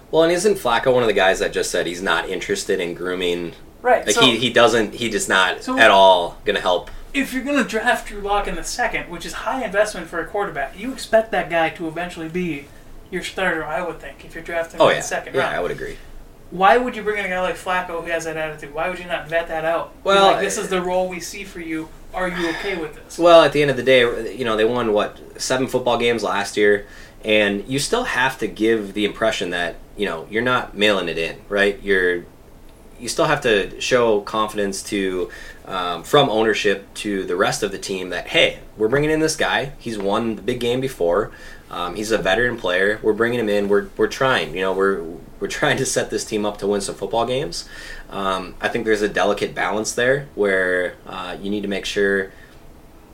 Well, and isn't Flacco one of the guys that just said he's not interested in grooming? Right. Like so he, he doesn't he just not So- at all going to help. if you're going to draft Drew Lock in the second, which is high investment for a quarterback, you expect that guy to eventually be your starter. I would think if you're drafting Oh in yeah, the second yeah, round. Yeah, I would agree. Why would you bring in a guy like Flacco who has that attitude? Why would you not vet that out? Well, like, this is the role we see for you. Are you okay with this? Well, at the end of the day, you know they won what seven football games last year, and you still have to give the impression that you know you're not mailing it in, right? You're you still have to show confidence to um, from ownership to the rest of the team that hey, we're bringing in this guy. He's won the big game before. Um, he's a veteran player. We're bringing him in. We're, we're trying. You know, we're we're trying to set this team up to win some football games. Um, I think there's a delicate balance there where uh, you need to make sure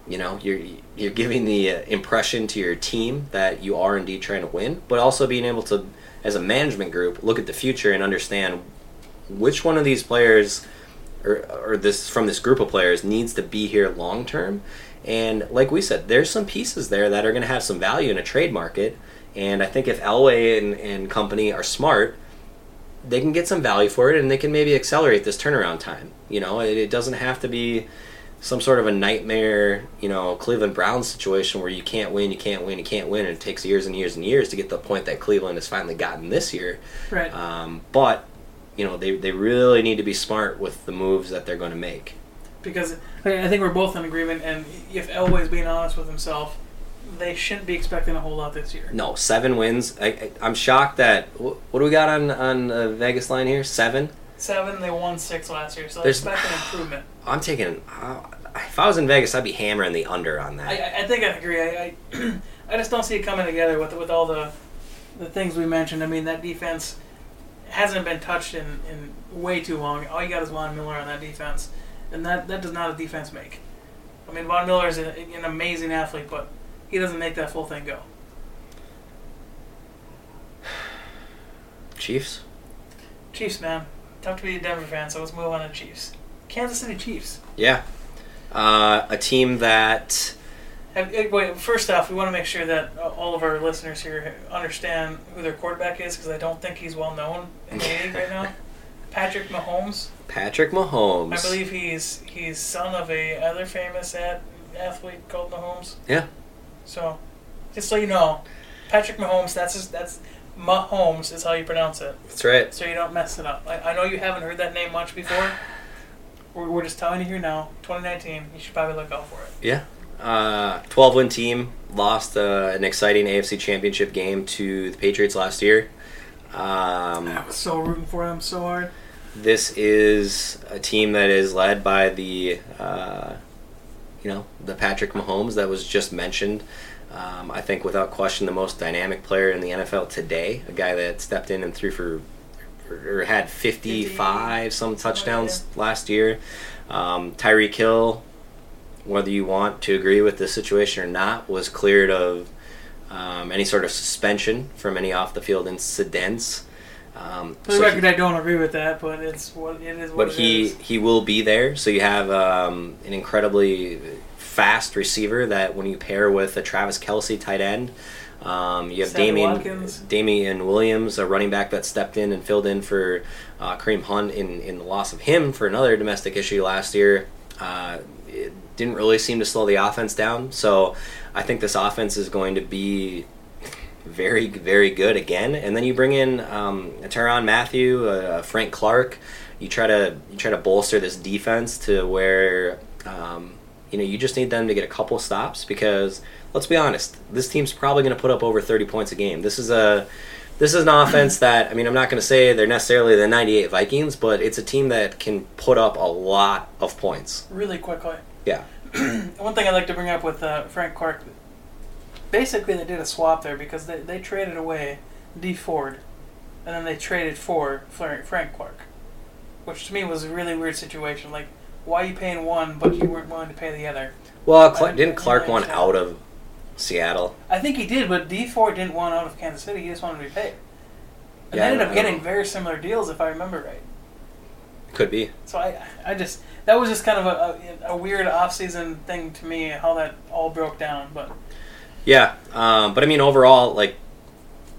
you know you're you're giving the uh, impression to your team that you are indeed trying to win, but also being able to, as a management group, look at the future and understand which one of these players or, or this from this group of players needs to be here long term. And like we said, there's some pieces there that are going to have some value in a trade market. And I think if Elway and, and company are smart, they can get some value for it and they can maybe accelerate this turnaround time. You know, it, it doesn't have to be some sort of a nightmare, you know, Cleveland Browns situation where you can't win, you can't win, you can't win, and it takes years and years and years to get to the point that Cleveland has finally gotten this year. Right. Um, but you know, they they really need to be smart with the moves that they're going to make. Because I I think we're both in agreement. And if Elway's being honest with himself, they shouldn't be expecting a whole lot this year. No, seven wins. I, I, I'm shocked that what do we got on on uh, Vegas line here? Seven. Seven, they won six last year, so There's- expect an improvement. I'm taking. Uh, if I was in Vegas, I'd be hammering the under on that. I, I- I think I agree. I, I, I just don't see it coming together with with all the the things we mentioned. I mean, that defense hasn't been touched in, in way too long. All you got is Von Miller on that defense, and that, that does not a defense make. I mean, Von Miller is a, an amazing athlete, but he doesn't make that full thing go. Chiefs. Chiefs, man. Tough to be a Denver fan, so let's move on to Chiefs. Kansas City Chiefs. Yeah. Uh, a team that Have, eh, wait, first off, we want to make sure that all of our listeners here understand who their quarterback is because I don't think he's well known in the league right now. Patrick Mahomes. Patrick Mahomes. I believe he's he's son of a other famous ad, athlete called Mahomes. Yeah. So, just so you know, Patrick Mahomes. That's his, that's Mahomes is how you pronounce it. That's right. So you don't mess it up. I, I know you haven't heard that name much before. We're, we're just telling you here now. 2019. You should probably look out for it. Yeah. Uh, 12 win team lost uh, an exciting AFC Championship game to the Patriots last year. Um, I was so rooting for them so hard. This is a team that is led by the uh, you know the Patrick Mahomes that was just mentioned. Um, I think without question the most dynamic player in the NFL today, a guy that stepped in and threw for or, or had 55 some touchdowns last year. Um, Tyreek Hill whether you want to agree with this situation or not, was cleared of um, any sort of suspension from any off the field incidents. Um, For the so he- I don't agree with that, but it's what it is. What but it he is. he will be there. So you have um, an incredibly fast receiver that when you pair with a Travis Kelce tight end, um, you have Damian Watkins. Damien Williams, a running back that stepped in and filled in for uh, Kareem Hunt in in the loss of him for another domestic issue last year. Uh, it didn't really seem to slow the offense down. So I think this offense is going to be very very good again. And then you bring in um, Tyrann Mathieu, uh, Frank Clark. You try to you try to bolster this defense to where um, you know you just need them to get a couple stops because let's be honest, this team's probably going to put up over thirty points a game. This is a this is an offense that I mean I'm not going to say they're necessarily the '98 Vikings, but it's a team that can put up a lot of points. really quickly. Yeah. One thing I'd like to bring up with uh, Frank Clark, basically they did a swap there because they, they traded away Dee Ford, and then they traded for Frank Clark, which to me was a really weird situation. Like, why are you paying one but you weren't willing to pay the other? Well, Cl- didn't- Clark want out of Seattle? I think he did, but Dee Ford didn't want out of Kansas City. He just wanted to be paid. And Yeah, they ended up don't getting know. very similar deals, if I remember right. Could be. So I, I just that was just kind of a, a, a weird off-season thing to me how that all broke down. But Yeah, um, but I mean, overall, like,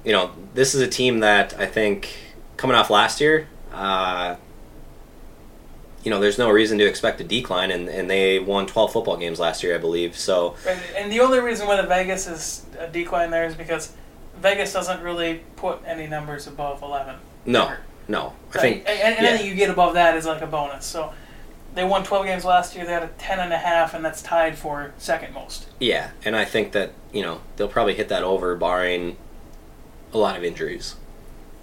you know, this is a team that I think coming off last year, uh, you know, there's no reason to expect a decline, and, and they won 12 football games last year, I believe. So, And the only reason why the Vegas is a decline there is because Vegas doesn't really put any numbers above 11. no, no. I think, and, and yeah. anything you get above that is like a bonus. So they won 12 games last year. They had a 10 and a half, and that's tied for second most. yeah, and I think that, you know, they'll probably hit that over, barring a lot of injuries.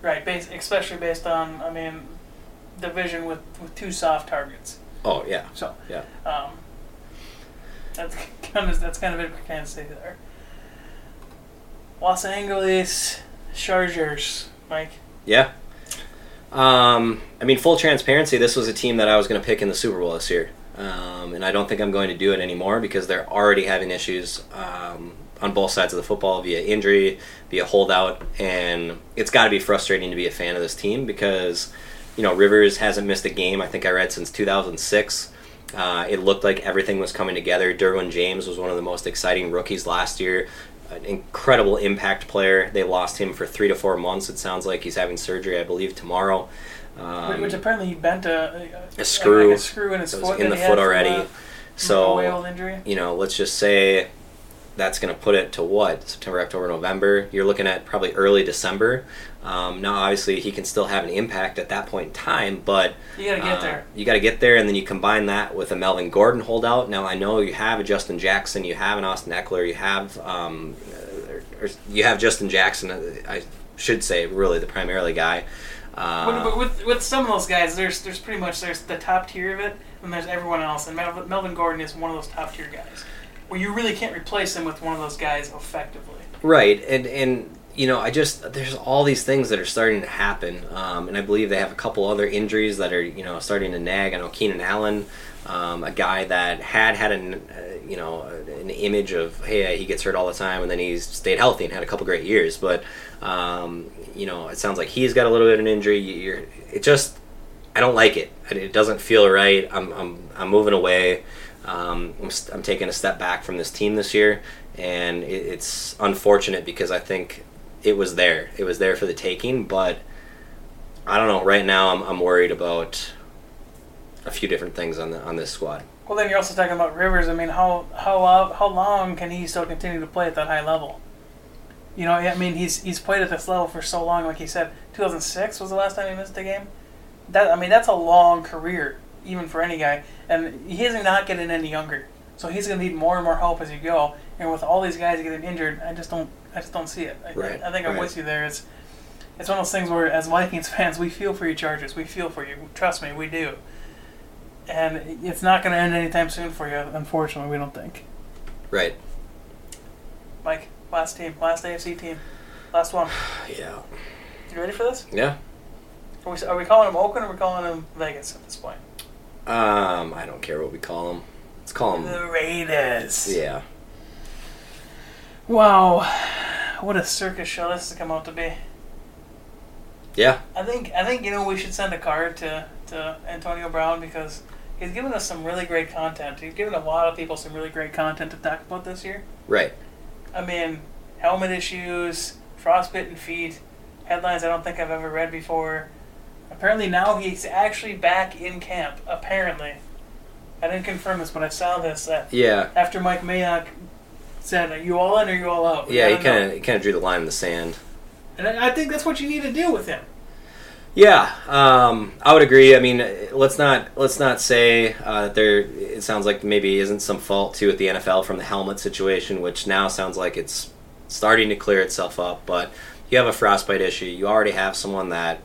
Right, base, especially based on, I mean, division with, with two soft targets. Oh, yeah. So Yeah. um, that's kind of that's kind of it for Kansas City there. Los Angeles Chargers, Mike. Yeah. Um, I mean, full transparency, this was a team that I was going to pick in the Super Bowl this year. Um, and I don't think I'm going to do it anymore because they're already having issues um, on both sides of the football via injury, via holdout. And it's got to be frustrating to be a fan of this team because, you know, Rivers hasn't missed a game, I think I read, since 2006. Uh, it looked like everything was coming together. Derwin James was one of the most exciting rookies last year. An incredible impact player. They lost him for three to four months. It sounds like he's having surgery, I believe, tomorrow. Um, which apparently he bent a, a screw. like a screw in his foot in the foot already. a- from a so injury. you know, let's just say that's going to put it to what September, October, November. You're looking at probably early December. Um, now, obviously, he can still have an impact at that point in time, but You gotta get uh, there. You got to get there, and then you combine that with a Melvin Gordon holdout. Now, I know you have a Justin Jackson, you have an Austin Ekeler, you have um, or, or you have Justin Jackson. uh, I should say, really, the primarily guy. Uh, But, with with some of those guys, there's there's pretty much there's the top tier of it, and there's everyone else. And Melvin Gordon is one of those top tier guys, where you really can't replace him with one of those guys effectively. Right, and and you know, I just there's all these things that are starting to happen, um, and I believe they have a couple other injuries that are you know starting to nag. I know Keenan Allen, um, a guy that had had an uh, you know an image of hey he gets hurt all the time, and then he's stayed healthy and had a couple great years, but um, you know it sounds like he's got a little bit of an injury. You're, it just I don't like it. It doesn't feel right. I'm I'm I'm moving away. Um, I'm, st- I'm taking a step back from this team this year, and it, it's unfortunate because I think it was there. It was there for the taking, but I don't know. Right now, I'm, I'm worried about a few different things on the on this squad. Well, then you're also talking about Rivers. I mean, how how lo- how long can he still continue to play at that high level? You know, I mean, he's he's played at this level for so long. Like he said, 2006 was the last time he missed a game. That I mean, that's a long career, even for any guy. And he is not getting any younger, so he's going to need more and more help as you go. And with all these guys getting injured, I just don't I just don't see it. I, Right, I, think I'm right. with you there. It's it's one of those things where, as Vikings fans, we feel for you, Chargers. We feel for you. Trust me, we do and it's not going to end anytime soon for you. Unfortunately, we don't think. Right. Mike, last team, last AFC team, last one. Yeah. You ready for this? Yeah. Are we, are we calling them Oakland or are we calling them Vegas at this point? Um, I don't care what we call them. Let's call them. The Raiders. Yeah. Wow, what a circus show this has come out to be. Yeah. I think I think you know we should send a card to to Antonio Brown because he's given us some really great content. He's given a lot of people some really great content to talk about this year. Right. I mean, helmet issues, frostbitten feet, headlines I don't think I've ever read before. Apparently now he's actually back in camp. Apparently, I didn't confirm this, but I saw this that Yeah. after Mike Mayock said, "Are you all in or are you all out?" Yeah. He kind of kind of drew the line in the sand. And I I think that's what you need to do with him. Yeah, um, I would agree. I mean, let's not let's not say uh, that there. It sounds like maybe isn't some fault too at the NFL from the helmet situation, which now sounds like it's starting to clear itself up. But you have a frostbite issue. You already have someone that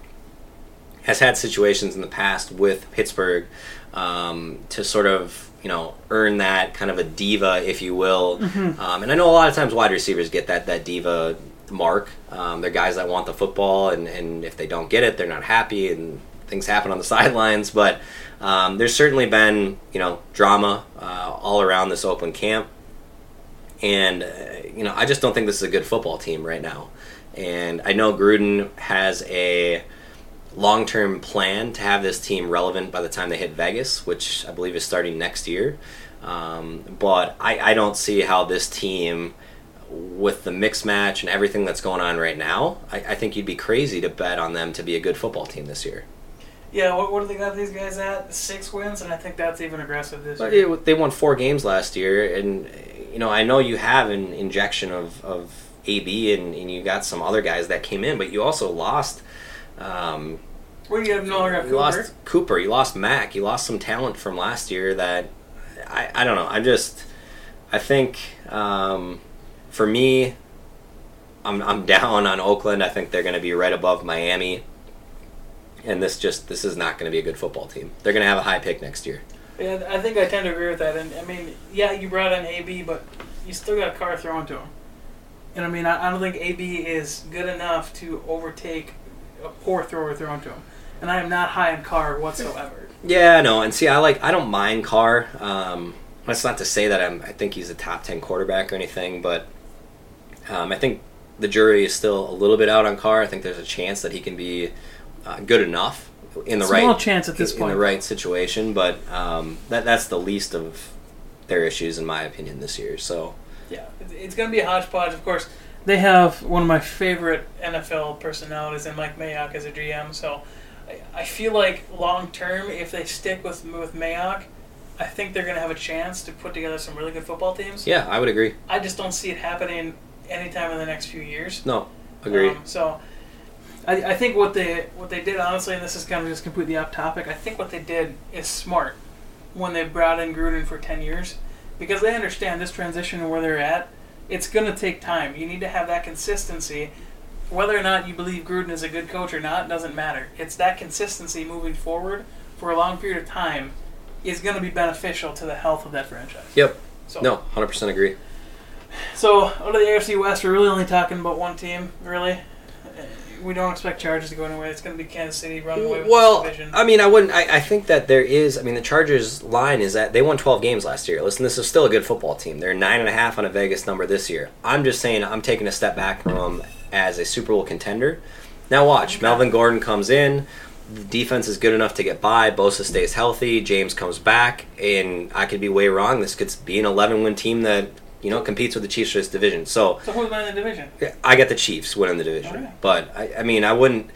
has had situations in the past with Pittsburgh um, to sort of you know earn that kind of a diva, if you will. Um, and I know a lot of times wide receivers get that that diva mark. Um, they're guys that want the football, and, and if they don't get it, they're not happy, and things happen on the sidelines. But um, there's certainly been you know drama uh, all around this Oakland camp, and uh, you know I just don't think this is a good football team right now. And I know Gruden has a long term plan to have this team relevant by the time they hit Vegas, which I believe is starting next year. Um, but I, I don't see how this team, with the mix match and everything that's going on right now, I, I think you'd be crazy to bet on them to be a good football team this year. Yeah, what, what do they got these guys at? Six wins, and I think that's even aggressive this But year. it, they won four games last year, and you know I know you have an injection of, of AB, and, and you got some other guys that came in, but you also lost. Um, do you have no longer have Cooper? lost Cooper. You lost Mac. You lost some talent from last year. That I, I don't know. I'm just I think um, for me, I'm I'm down on Oakland. I think they're going to be right above Miami, and this just this is not going to be a good football team. They're going to have a high pick next year. Yeah, I think I tend to agree with that. And I mean, yeah, you brought in AB, but you still got a Carr thrown to him. And I mean, I, I don't think AB is good enough to overtake a poor thrower thrown to him. And I am not high on Carr whatsoever. Yeah, I know. And see, I like I don't mind Carr. Um, that's not to say that I'm. I think he's a top ten quarterback or anything, but um, I think the jury is still a little bit out on Carr. I think there's a chance that he can be uh, good enough in the Small right chance at this in point. the right situation, but um, that that's the least of their issues in my opinion this year. So Yeah, it's- it's going to be a hodgepodge. Of course, they have one of my favorite NFL personalities in Mike Mayock as a GM. So I, I feel like long term, if they stick with with Mayock, I think they're going to have a chance to put together some really good football teams. yeah, I would agree. I just don't see it happening anytime in the next few years. No, agree. Um, so, I, I think what they what they did honestly, and this is kind of just completely off topic. I think what they did is smart when they brought in Gruden for ten years, because they understand this transition and where they're at. It's going to take time. You need to have that consistency. Whether or not you believe Gruden is a good coach or not doesn't matter. It's that consistency moving forward for a long period of time is going to be beneficial to the health of that franchise. yep. So, No, hundred percent agree. so, out of the AFC West, we're really only talking about one team, really. We don't expect Chargers to go anywhere. It's going to be Kansas City running away with Well, this division. I mean, I wouldn't. I, I think that there is. I mean, the Chargers' line is that they won 12 games last year. Listen, this is still a good football team. They're nine and a half on a Vegas number this year. I'm just saying, I'm taking a step back from them as a Super Bowl contender. Now watch, Melvin Gordon comes in. The defense is good enough to get by. Bosa stays healthy. James comes back, and I could be way wrong. This could be an 11 win team that you know competes with the Chiefs for this division. So so who's winning the division? I get the Chiefs winning the division, but I, I mean, I wouldn't.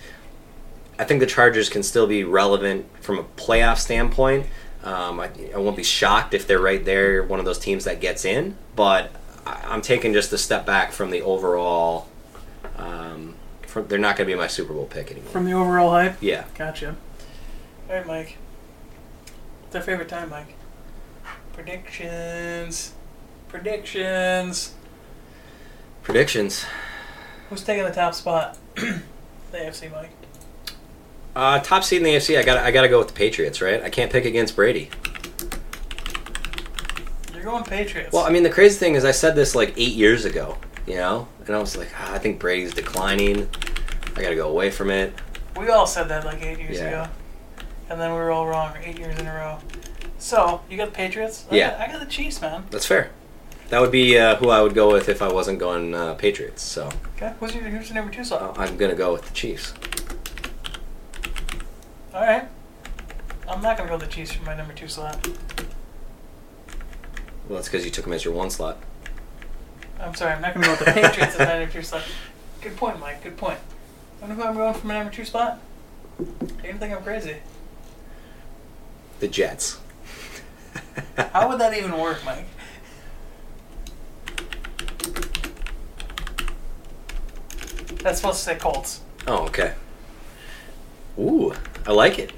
I think the Chargers can still be relevant from a playoff standpoint. Um, I, I won't be shocked if they're right there, one of those teams that gets in. But I, I'm taking just a step back from the overall. Um, from, they're not going to be my Super Bowl pick anymore. From the overall hype? yeah, Gotcha. All right, Mike. What's our favorite time, Mike? Predictions. Predictions. predictions. Who's taking the top spot? the AFC, Mike. Uh, top seed in the AFC. I got. I got to go with the Patriots. Right. I can't pick against Brady. You're going Patriots. Well, I mean, the crazy thing is, I said this like eight years ago. You know, and I was like, ah, I think Brady's declining. I got to go away from it. we all said that like eight years Yeah. ago. And then we were all wrong eight years in a row. So you got the Patriots. I Yeah. got, I got the Chiefs, man. That's fair. That would be uh, who I would go with if I wasn't going uh, Patriots. So Okay. Who's your who's your number two slot? I'm gonna go with the Chiefs. All right. I'm not gonna go with the Chiefs for my number two slot. Well, that's because you took them as your one slot. I'm sorry. I'm not gonna go with the Patriots as my number two slot. Good point, Mike. Good point. I wonder who I'm going for my number two spot? You're gonna think I'm crazy. The Jets. How would that even work, Mike? That's supposed to say Colts. Oh, okay. Ooh, I like it.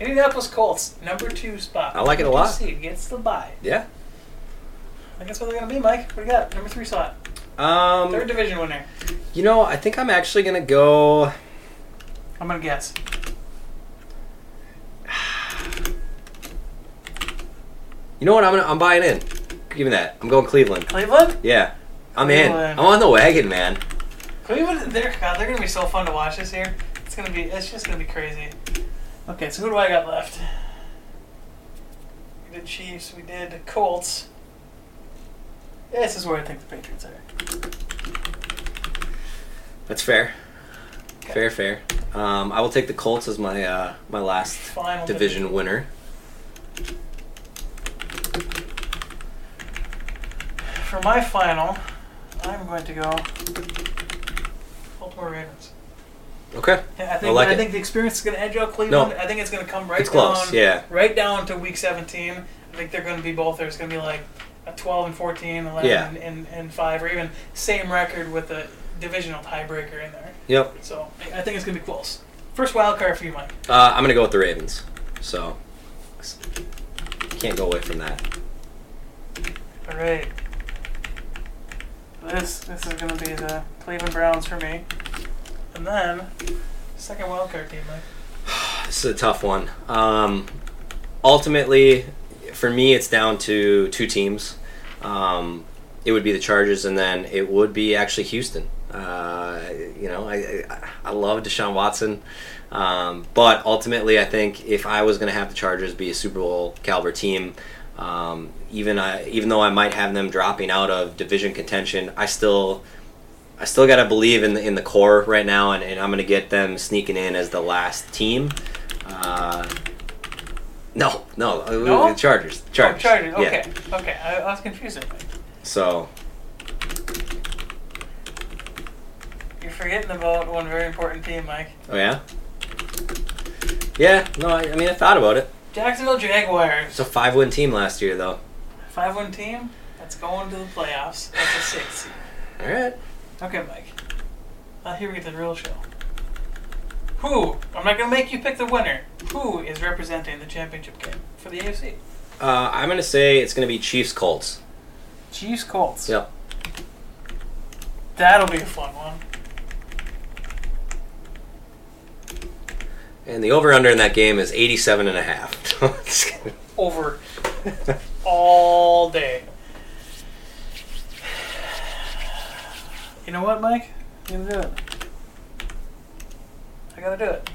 Indianapolis Colts, number two spot. I like it a lot. Seed gets the bye. Yeah. I guess what they're gonna be, Mike. What do you got? Number three slot, Um, third division winner. you know, I think I'm actually gonna go. I'm gonna guess. You know what? I'm gonna, I'm buying in. Give me that. I'm going Cleveland. Cleveland. Yeah, I'm in. I'm on the wagon, man. Cleveland. They're God. They're gonna be so fun to watch this year. It's gonna be. It's just gonna be crazy. Okay, so who do I got left? We did Chiefs. We did Colts. This is where I think the Patriots are. That's fair. Okay. Fair, fair. Um, I will take the Colts as my uh, my last Final division winner. For my final, I'm going to go Baltimore Ravens. Okay. I think I like I think the experience is going to edge out Cleveland. No. I think it's going to come right It's close, down, yeah. right down to week 17. I think they're going to be both. There's going to be like a 12 and 14, 11 Yeah. and, and, and five, or even same record with a divisional tiebreaker in there. Yep. So I think it's going to be close. First wild card for you, Mike. Uh, I'm gonna go with the Ravens. So can't go away from that. All right. This this is going to be the Cleveland Browns for me, and then second wild card team, Mike. This is a tough one. Um, ultimately, for me, it's down to two teams. Um, it would be the Chargers, and then it would be actually Houston. Uh, you know, I, I I love Deshaun Watson, um, but ultimately, I think if I was going to have the Chargers be a Super Bowl caliber team, um, even I, even though I might have them dropping out of division contention, I still I still got to believe in the, in the core right now, and, and I'm going to get them sneaking in as the last team. Uh, no, no, uh, No? Chargers. Chargers. Oh, Chargers. Yeah. Okay. Okay. I, I was confused. So, You're forgetting about one very important team, Mike. oh yeah, yeah. No, I, I mean I thought about it. Jacksonville Jaguars. It's a five-win team last year, though. Five win team that's going to the playoffs. That's a six seed. All right. Okay, Mike. Now here we get to the real show. Who? I'm not gonna make you pick the winner. Who is representing the championship game for the AFC? Uh, I'm gonna say it's gonna be Chiefs Colts. Chiefs Colts. Yep. That'll be a fun one. And the over/under in that game is 87 and a half. Over all day. You know what, Mike? I'm gonna do it. I gotta do it.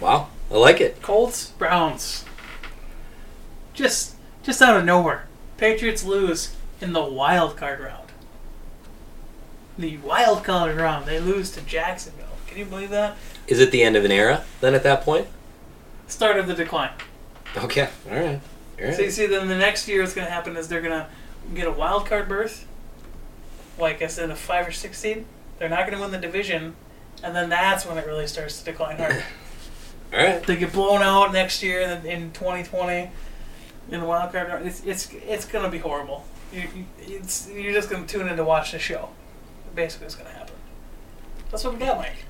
wow, I like it. Colts, Browns. Just just out of nowhere. Patriots lose in the wild card round. The wild card round. They lose to Jacksonville. Can you believe that? Is it the end of an era then? At that point? Start of the decline. Okay. All right. All right. So you see, then the next year what's going to happen is they're going to get a wild card berth, like I said, a five or six seed. They're not going to win the division, and then that's when it really starts to decline hard. All right. they get blown out next year in, in 2020 in the wild card. It's it's it's going to be horrible. You, you, it's, you're just going to tune in to watch the show. Basically, what's going to happen. That's what we got, Mike.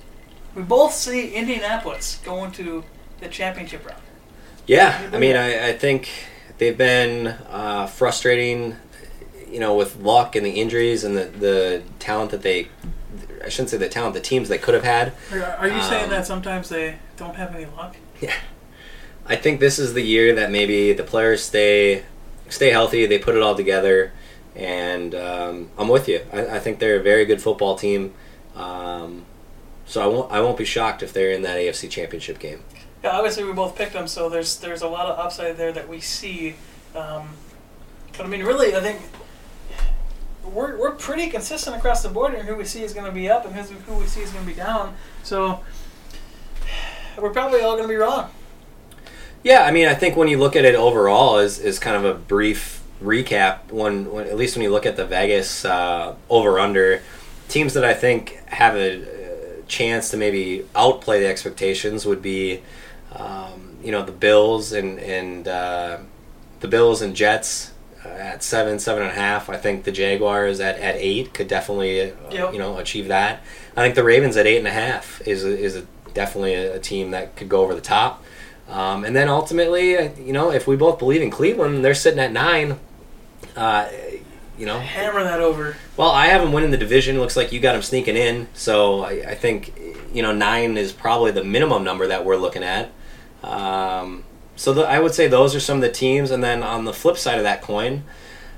We both see Indianapolis going to the championship round. Yeah, I mean, I, I think they've been uh, frustrating, you know, with luck and the injuries and the, the talent that they, I shouldn't say the talent, the teams they could have had. Are, you saying Um, that sometimes they don't have any luck? Yeah. I think this is the year that maybe the players stay stay healthy, they put it all together, and um, I'm with you. I, I think they're a very good football team. Um, so I won't I won't be shocked if they're in that AFC Championship game. Yeah, obviously we both picked them, so there's there's a lot of upside there that we see. Um, but I mean, really, I think we're, we're pretty consistent across the board in who we see is going to be up and who we see is going to be down. So we're probably all going to be wrong. Yeah, I mean, I think when you look at it overall, is is kind of a brief recap. When, when at least when you look at the Vegas uh, over under teams that I think have a, uh, chance to maybe outplay the expectations would be, um, you know, the Bills and and uh, the Bills and Jets uh, at seven, seven and a half. I think the Jaguars at, at eight could definitely, uh, Yep. you know, achieve that. I think the Ravens at eight and a half is a, is a, definitely a, a team that could go over the top. Um, and then ultimately, uh, you know, if we both believe in Cleveland, they're sitting at nine. Uh, you know, Hammer that over. well, I have them winning the division. Looks like you got them sneaking in. So I, I think you know nine is probably the minimum number that we're looking at. Um, so the, I would say those are some of the teams, and then on the flip side of that coin,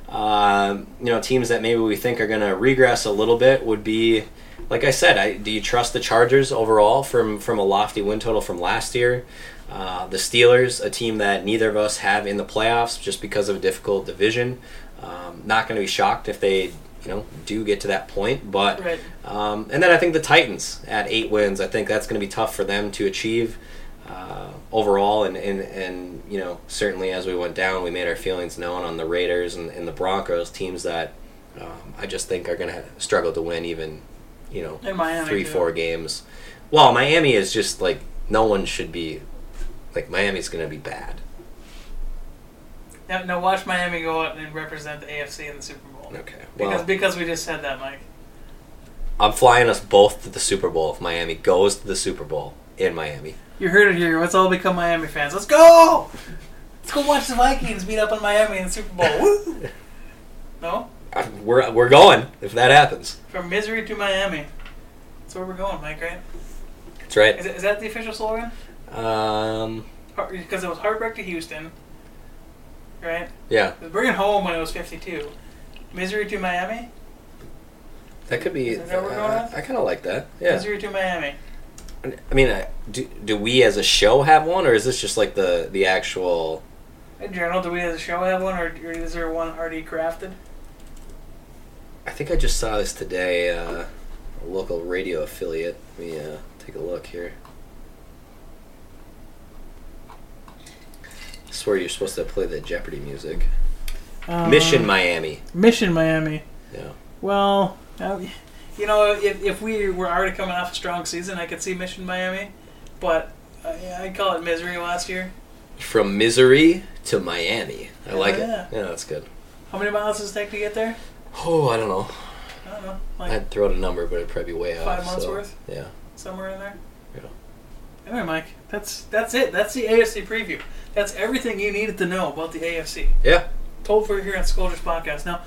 um, you know, teams that maybe we think are going to regress a little bit would be, like I said, I, do you trust the Chargers overall from from a lofty win total from last year? Uh, the Steelers, a team that neither of us have in the playoffs just because of a difficult division. Um, not going to be shocked if they, you know, do get to that point. But Right. um, and then I think the Titans at eight wins. I think that's going to be tough for them to achieve uh, overall. And, and and you know certainly as we went down, we made our feelings known on the Raiders and, and the Broncos, teams that um, I just think are going to struggle to win even, you know, three too. four games. Well, Miami is just like no one should be. Like Miami's going to be bad. Now, now watch Miami go out and represent the AFC in the Super Bowl. Okay. Because because we just said that, Mike. I'm flying us both to the Super Bowl if Miami goes to the Super Bowl in Miami. You heard it here. Let's all become Miami fans. Let's go. Let's go watch the Vikings beat up on Miami in the Super Bowl. Woo! No, I- We're we're going if that happens. from misery to Miami. That's where we're going, Mike. Right? That's right. Is, it, is that the official slogan? Um, Because it was heartbreak to Houston, right? yeah, It bringing home when it was fifty-two. Misery to Miami. That could be. Is that we're going uh, with? I kind of like that. Yeah. Misery to Miami. I mean, uh, do do we as a show have one, or is this just like the the actual? Hey, Journal, do we as a show have one, or, or is there one already crafted? I think I just saw this today. Uh, a local radio affiliate. Let me uh, take a look here. I swear you're supposed to play the Jeopardy music. Um, Mission Miami. Mission Miami. Yeah. Well, uh, you know, if, if we were already coming off a strong season, I could see Mission Miami, but uh, yeah, I'd call it misery last year. From misery to Miami. I like yeah. it. Yeah, that's good. How many miles does it take to get there? Oh, I don't know. I don't know, like I'd throw out a number, but it'd probably be way off. five months so, worth, Yeah. somewhere in there. Yeah. Anyway, Mike, that's that's it. That's the AFC preview. That's everything you needed to know about the AFC. Yeah. Told for you here on Scolders Podcast. Now, I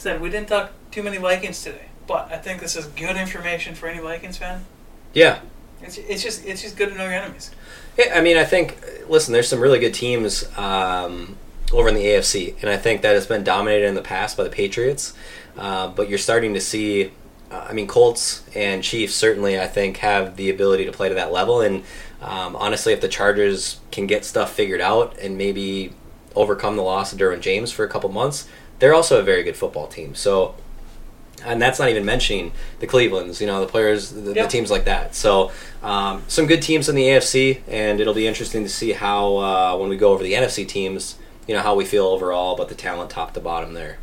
said we didn't talk too many Vikings today, but I think this is good information for any Vikings fan. Yeah. It's, it's just it's just good to know your enemies. Yeah, I mean, I think, listen, there's some really good teams um, over in the AFC, and I think that has been dominated in the past by the Patriots. Uh, but you're starting to see, uh, I mean, Colts and Chiefs certainly, I think, have the ability to play to that level. And um, honestly, if the Chargers can get stuff figured out and maybe overcome the loss of Derwin James for a couple months, they're also a very good football team. So, and that's not even mentioning the Clevelands, you know, the players, the, the teams like that. So, um, some good teams in the AFC, and it'll be interesting to see how uh, when we go over the NFC teams, you know, how we feel overall about the talent top to bottom there.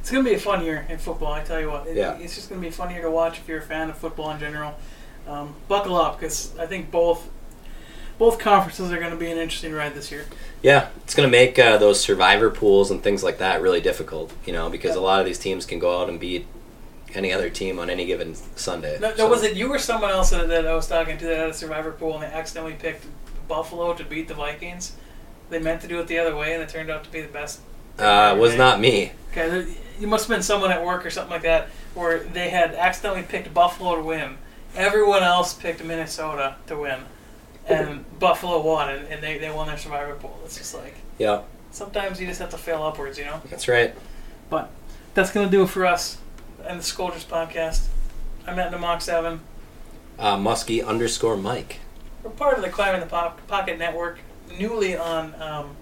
It's gonna be a fun year in football. I tell you what, It- Yeah. it's just gonna be a fun year to watch if you're a fan of football in general. Um, buckle up because I think both both conferences are gonna be an interesting ride this year. Yeah, it's going to make uh, those survivor pools and things like that really difficult, you know, because a lot of these teams can go out and beat any other team on any given Sunday. No, no, So- was it you or someone else that, that I was talking to that had a survivor pool and they accidentally picked Buffalo to beat the Vikings? They meant to do it the other way and it turned out to be the best. Uh, was not me. Okay, you must have been someone at work or something like that where they had accidentally picked Buffalo to win. Everyone else picked Minnesota to win, and Buffalo won, and, and they, they won their survivor pool. It's just like Yeah, sometimes you just have to fail upwards, you know. that's right. But that's gonna do it for us and the Scolders podcast. I'm at Namox Seven. Uh, Muskie underscore Mike. we're part of the Climbing the po- Pocket Network, newly on um,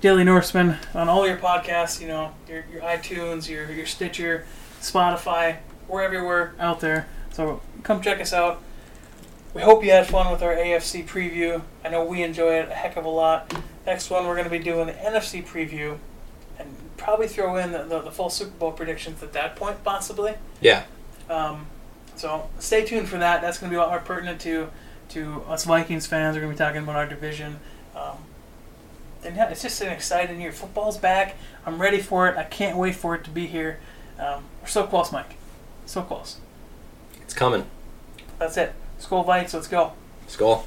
Daily Norseman on all your podcasts. You know, your, your iTunes, your your Stitcher, Spotify. We're everywhere out there. So come check us out. We hope you had fun with our AFC preview. I know we enjoy it a heck of a lot. Next one, we're going to be doing the NFC preview and probably throw in the, the, the full Super Bowl predictions at that point, possibly. Yeah. Um, so stay tuned for that. That's going to be a lot more pertinent to to us Vikings fans. We're going to be talking about our division. Um, and yeah, it's just an exciting year. Football's back. I'm ready for it. I can't wait for it to be here. Um, we're so close, Mike. So close. It's coming. That's it. Skull Vikes. Let's go. Skull.